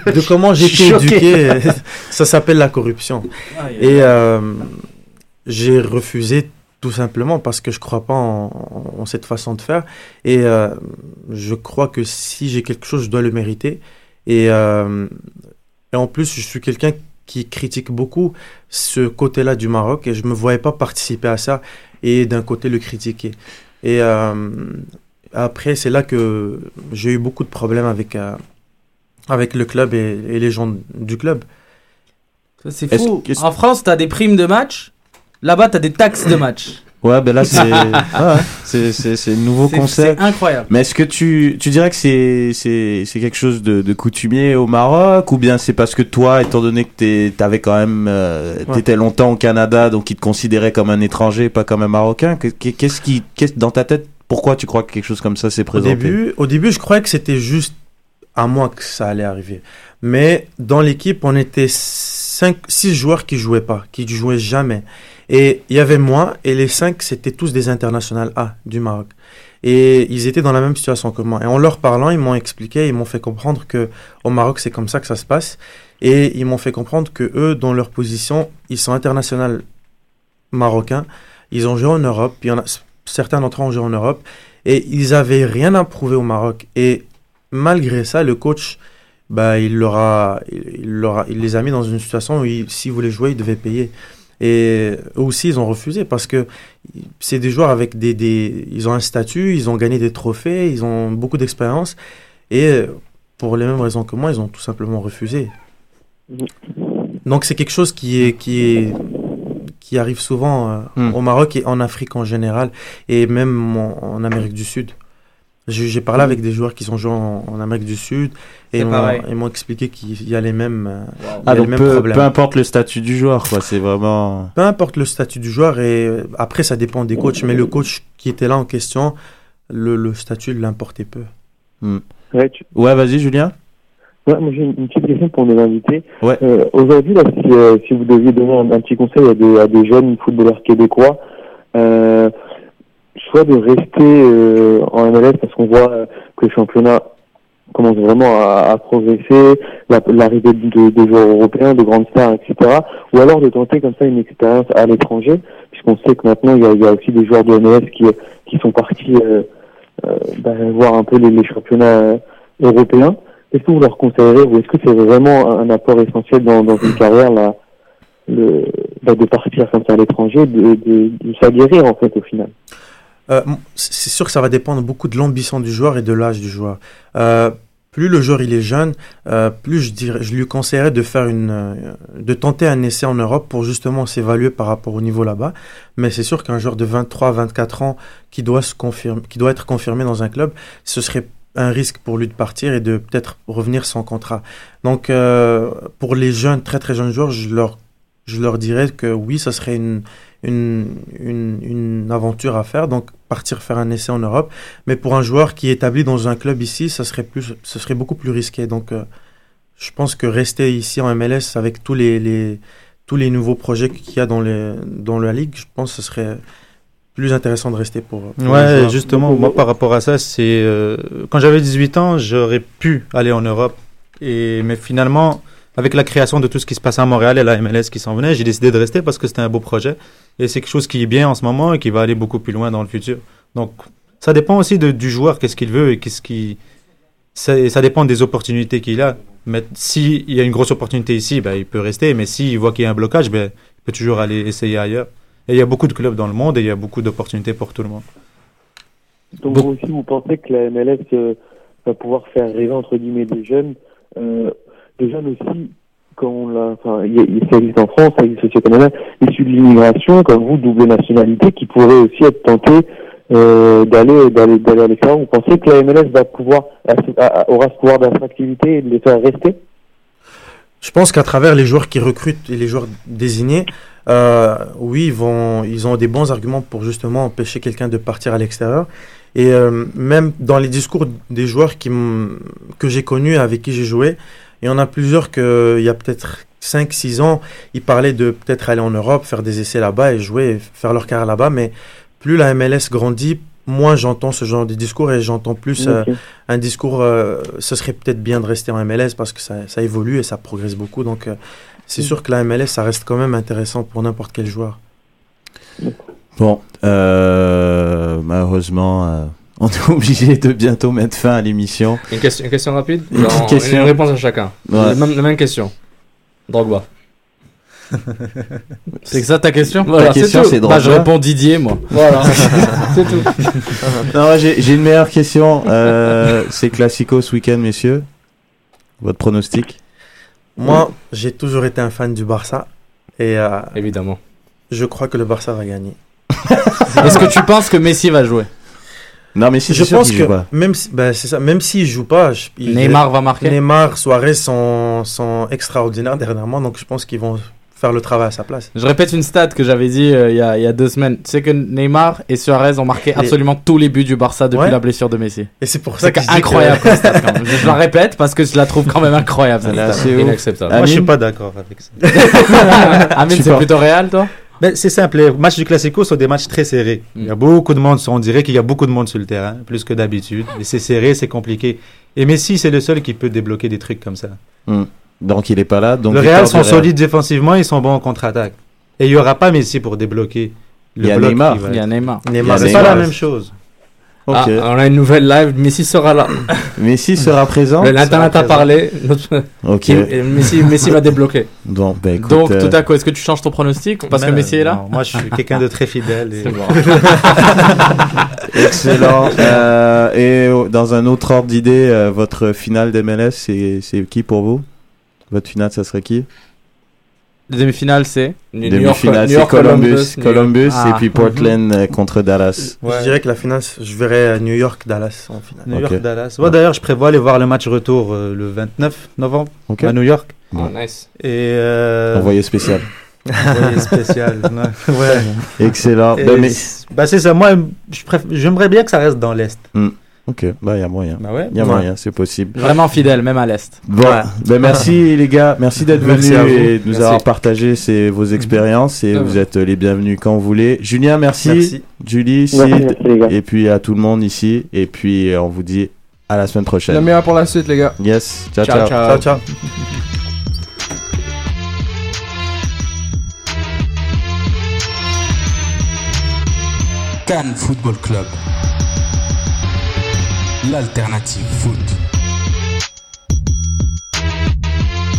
de comment j'ai été éduqué, euh, ça s'appelle la corruption. Et euh, j'ai refusé tout simplement parce que je crois pas en, en cette façon de faire. Et euh, je crois que si j'ai quelque chose, je dois le mériter. Et, euh, et en plus, je suis quelqu'un qui critique beaucoup ce côté-là du Maroc et je me voyais pas participer à ça et d'un côté le critiquer. Et euh, après, c'est là que j'ai eu beaucoup de problèmes avec, avec le club et, et les gens du club. C'est fou. En France, t'as des primes de match. Là-bas, t'as des taxes de match. Ouais, ben là, c'est ah c'est- nouveau concept. C'est incroyable. Mais est-ce que tu, tu dirais que c'est, c'est, c'est quelque chose de, de coutumier au Maroc ou bien c'est parce que toi, étant donné que t'es, t'avais quand même, euh, Ouais. t'étais longtemps au Canada, donc ils te considéraient comme un étranger, pas comme un Marocain que- que- Qu'est-ce qui, qu'est-ce, dans ta tête, pourquoi tu crois que quelque chose comme ça s'est Au présenté? début, au début, je croyais que c'était juste à moi que ça allait arriver. Mais dans l'équipe, on était cinq, six joueurs qui jouaient pas, qui jouaient jamais. Et il y avait moi et les cinq, c'était tous des internationales A du Maroc. Et ils étaient dans la même situation que moi. Et en leur parlant, ils m'ont expliqué, ils m'ont fait comprendre que au Maroc, c'est comme ça que ça se passe. Et ils m'ont fait comprendre que eux, dans leur position, ils sont internationaux marocains. Ils ont joué en Europe. Il certains d'entre eux ont joué en Europe. Et ils avaient rien à prouver au Maroc. Et malgré ça, le coach, bah, il, leur a, il, leur a- il les a mis dans une situation où il- s'ils voulaient jouer, ils devaient payer. Et eux aussi, ils ont refusé parce que c'est des joueurs avec des, des, ils ont un statut, ils ont gagné des trophées, ils ont beaucoup d'expérience. Et pour les mêmes raisons que moi, ils ont tout simplement refusé. Donc c'est quelque chose qui est, qui est, qui arrive souvent euh, Hmm. au Maroc et en Afrique en général, et même en, en Amérique du Sud. J'ai j'ai parlé avec des joueurs qui sont joués en, en Amérique du Sud et ils m'ont- expliqué qu'il y a les mêmes, euh, il y Ah, a les mêmes peu, problèmes. peu importe le statut du joueur, quoi. C'est vraiment. Peu importe le statut du joueur, et euh, après ça dépend des coachs, mais le coach qui était là en question, le, le statut l'importait peu. Hmm. Ouais, tu- Ouais, vas-y, Julien. Ouais, moi j'ai une, petite question pour nos invités. Ouais. Euh, Aujourd'hui, là, si, euh, si vous deviez donner un, un petit conseil à des, à des jeunes footballeurs québécois, euh, soit de rester euh, en MLS parce qu'on voit que le championnat commence vraiment à, à progresser, la- l'arrivée de, de joueurs européens, de grandes stars, etc. Ou alors de tenter comme ça une expérience à l'étranger, puisqu'on sait que maintenant il y a, il y a aussi des joueurs de MLS qui, qui sont partis euh, euh, bah, voir un peu les, les championnats euh, européens. Est-ce que vous leur conseillerez ou est-ce que c'est vraiment un, un apport essentiel dans, dans une carrière là, le, bah, de partir comme ça à l'étranger, de, de, de s'aguerrir en fait au final? Euh, c'est sûr que ça va dépendre beaucoup de l'ambition du joueur et de l'âge du joueur. Euh, plus le joueur il est jeune, euh, plus je dirais, je lui conseillerais de faire une, de tenter un essai en Europe pour justement s'évaluer par rapport au niveau là-bas. Mais c'est sûr qu'un joueur de 23, 24 ans qui doit se confirmer, qui doit être confirmé dans un club, ce serait un risque pour lui de partir et de peut-être revenir sans contrat. Donc pour les jeunes, très très jeunes joueurs, je leur, je leur dirais que oui, ça serait une une, une, une aventure à faire, donc partir faire un essai en Europe. Mais pour un joueur qui est établi dans un club ici, ça serait, plus, ce serait beaucoup plus risqué. Donc euh, je pense que rester ici en MLS avec tous les, les, tous les nouveaux projets qu'il y a dans, les, dans la ligue, je pense que ce serait plus intéressant de rester pour. pour Ouais, justement, moi par rapport à ça, c'est euh, quand j'avais 18 ans, j'aurais pu aller en Europe. Et, mais finalement, avec la création de tout ce qui se passait à Montréal et la MLS qui s'en venait, j'ai décidé de rester parce que c'était un beau projet. Et c'est quelque chose qui est bien en ce moment et qui va aller beaucoup plus loin dans le futur. Donc, ça dépend aussi de- du joueur, qu'est-ce qu'il veut et qu'est-ce qui. Ça dépend des opportunités qu'il a. Mais s'il y a une grosse opportunité ici, ben, il peut rester. Mais s'il voit qu'il y a un blocage, ben, il peut toujours aller essayer ailleurs. Et il y a beaucoup de clubs dans le monde et il y a beaucoup d'opportunités pour tout le monde. Donc vous aussi, vous pensez que la MLS euh, va pouvoir faire rêver entre guillemets des jeunes, euh, des jeunes aussi, quand on l'a, enfin, ça existe en France, ça existe au Canada, issus de l'immigration, comme vous, double nationalité, qui pourraient aussi être tentés euh, d'aller d'aller d'aller à l'extérieur. Vous pensez que la MLS va pouvoir aura ce pouvoir d'attractivité et de les faire rester? Je pense qu'à travers les joueurs qui recrutent et les joueurs désignés, euh, oui, ils, vont, ils ont des bons arguments pour justement empêcher quelqu'un de partir à l'extérieur. Et euh, même dans les discours des joueurs qui que j'ai connus, avec qui j'ai joué, il y en a plusieurs que, il y a peut-être 5-6 ans, ils parlaient de peut-être aller en Europe, faire des essais là-bas et jouer, et faire leur carrière là-bas. Mais plus la MLS grandit, moins j'entends ce genre de discours et j'entends plus euh, un discours, euh, ce serait peut-être bien de rester en MLS parce que ça, ça évolue et ça progresse beaucoup. Donc, euh, c'est sûr que la MLS, ça reste quand même intéressant pour n'importe quel joueur. Bon, euh, malheureusement, euh, on est obligé de bientôt mettre fin à l'émission. Une question, une question rapide Une petite question. Une réponse à chacun. Ouais. La, même, la même question. Drogba. C'est que ça ta question Voilà, Ta question, c'est Bah, je Drogba réponds Didier, moi. Voilà, c'est tout. Non, j'ai une meilleure question. Euh, c'est Classico ce week-end, messieurs. Votre pronostic Moi, j'ai toujours été un fan du Barça et euh, Évidemment. je crois que le Barça va gagner. Est-ce que tu penses que Messi va jouer? Non, mais si je c'est pense que joue pas. même si, ben, c'est ça, même s'il joue pas, je- il- Neymar va marquer Neymar, Suarez sont, sont extraordinaires dernièrement, donc je pense qu'ils vont faire le travail à sa place. Je répète une stat que j'avais dit euh, il y, a, il y a deux semaines. Tu sais que Neymar et Suarez ont marqué Les- absolument tous les buts du Barça depuis Ouais. la blessure de Messi. Et c'est pour ça C'est que que- incroyable comme stat quand même. Je, je la répète parce que je la trouve quand même incroyable cette Elle est stat. assez ouf. Inacceptable. Ah, Moi, je suis Amine pas d'accord avec ça. Amine, c'est plutôt réel toi? Ben, c'est simple, les matchs du Classico sont des matchs très serrés. Il y a beaucoup de monde, on dirait qu'il y a beaucoup de monde sur le terrain, plus que d'habitude. Et c'est serré, c'est compliqué. Et Messi, c'est le seul qui peut débloquer des trucs comme ça. Donc il est pas là. Donc le Real sont solides défensivement, ils sont bons en contre-attaque. Et il y aura pas Messi pour débloquer le Il y a bloc Neymar. va Il y a Neymar. Neymar, C'est pas la même chose. Ah, on a une nouvelle live. Messi sera là. Messi sera présent. L'internet a parlé. Ok. Et Messi, Messi va débloquer. Bon, bah écoute. Donc, euh, tout à coup, est-ce que tu changes ton pronostic parce que Messi est là? non, Moi, je suis quelqu'un de très fidèle. et- C'est bon. Excellent. Euh, et euh, dans un autre ordre d'idée, euh, votre finale d'MLS, c'est c'est qui pour vous? Votre finale, ça serait qui? Demi-finale, c'est Demi-finale, c'est Columbus, New York. Columbus Ah. et puis Portland euh, contre Dallas. Ouais. Je dirais que la finale, je verrais euh, New York, Dallas en finale. New Ok. York, Dallas. Moi, d'ailleurs, je prévois aller voir le match retour euh, le 29 novembre à New York. Oh, nice. Et euh, Envoyé spécial. envoyé spécial. ouais. ouais. Excellent. Ben, mais- bah, c'est ça. Moi, je préf- j'aimerais bien que ça reste dans l'est. Ok, bah il y a moyen. Bah ouais. Il y a Ouais. moyen, c'est possible. Vraiment fidèle, même à l'Est. Bon, ben merci les gars, merci d'être venus et de nous Merci. avoir partagé ces, vos expériences et vous êtes les bienvenus quand vous voulez. Julien, merci. Merci. Julie, Merci, Sid, merci les gars. et puis à tout le monde ici. Et puis euh, on vous dit à la semaine prochaine. meilleur pour la suite, les gars. Yes, ciao. Ciao, ciao. ciao. Ciao, ciao. Cannes Football Club. L'alternative foot.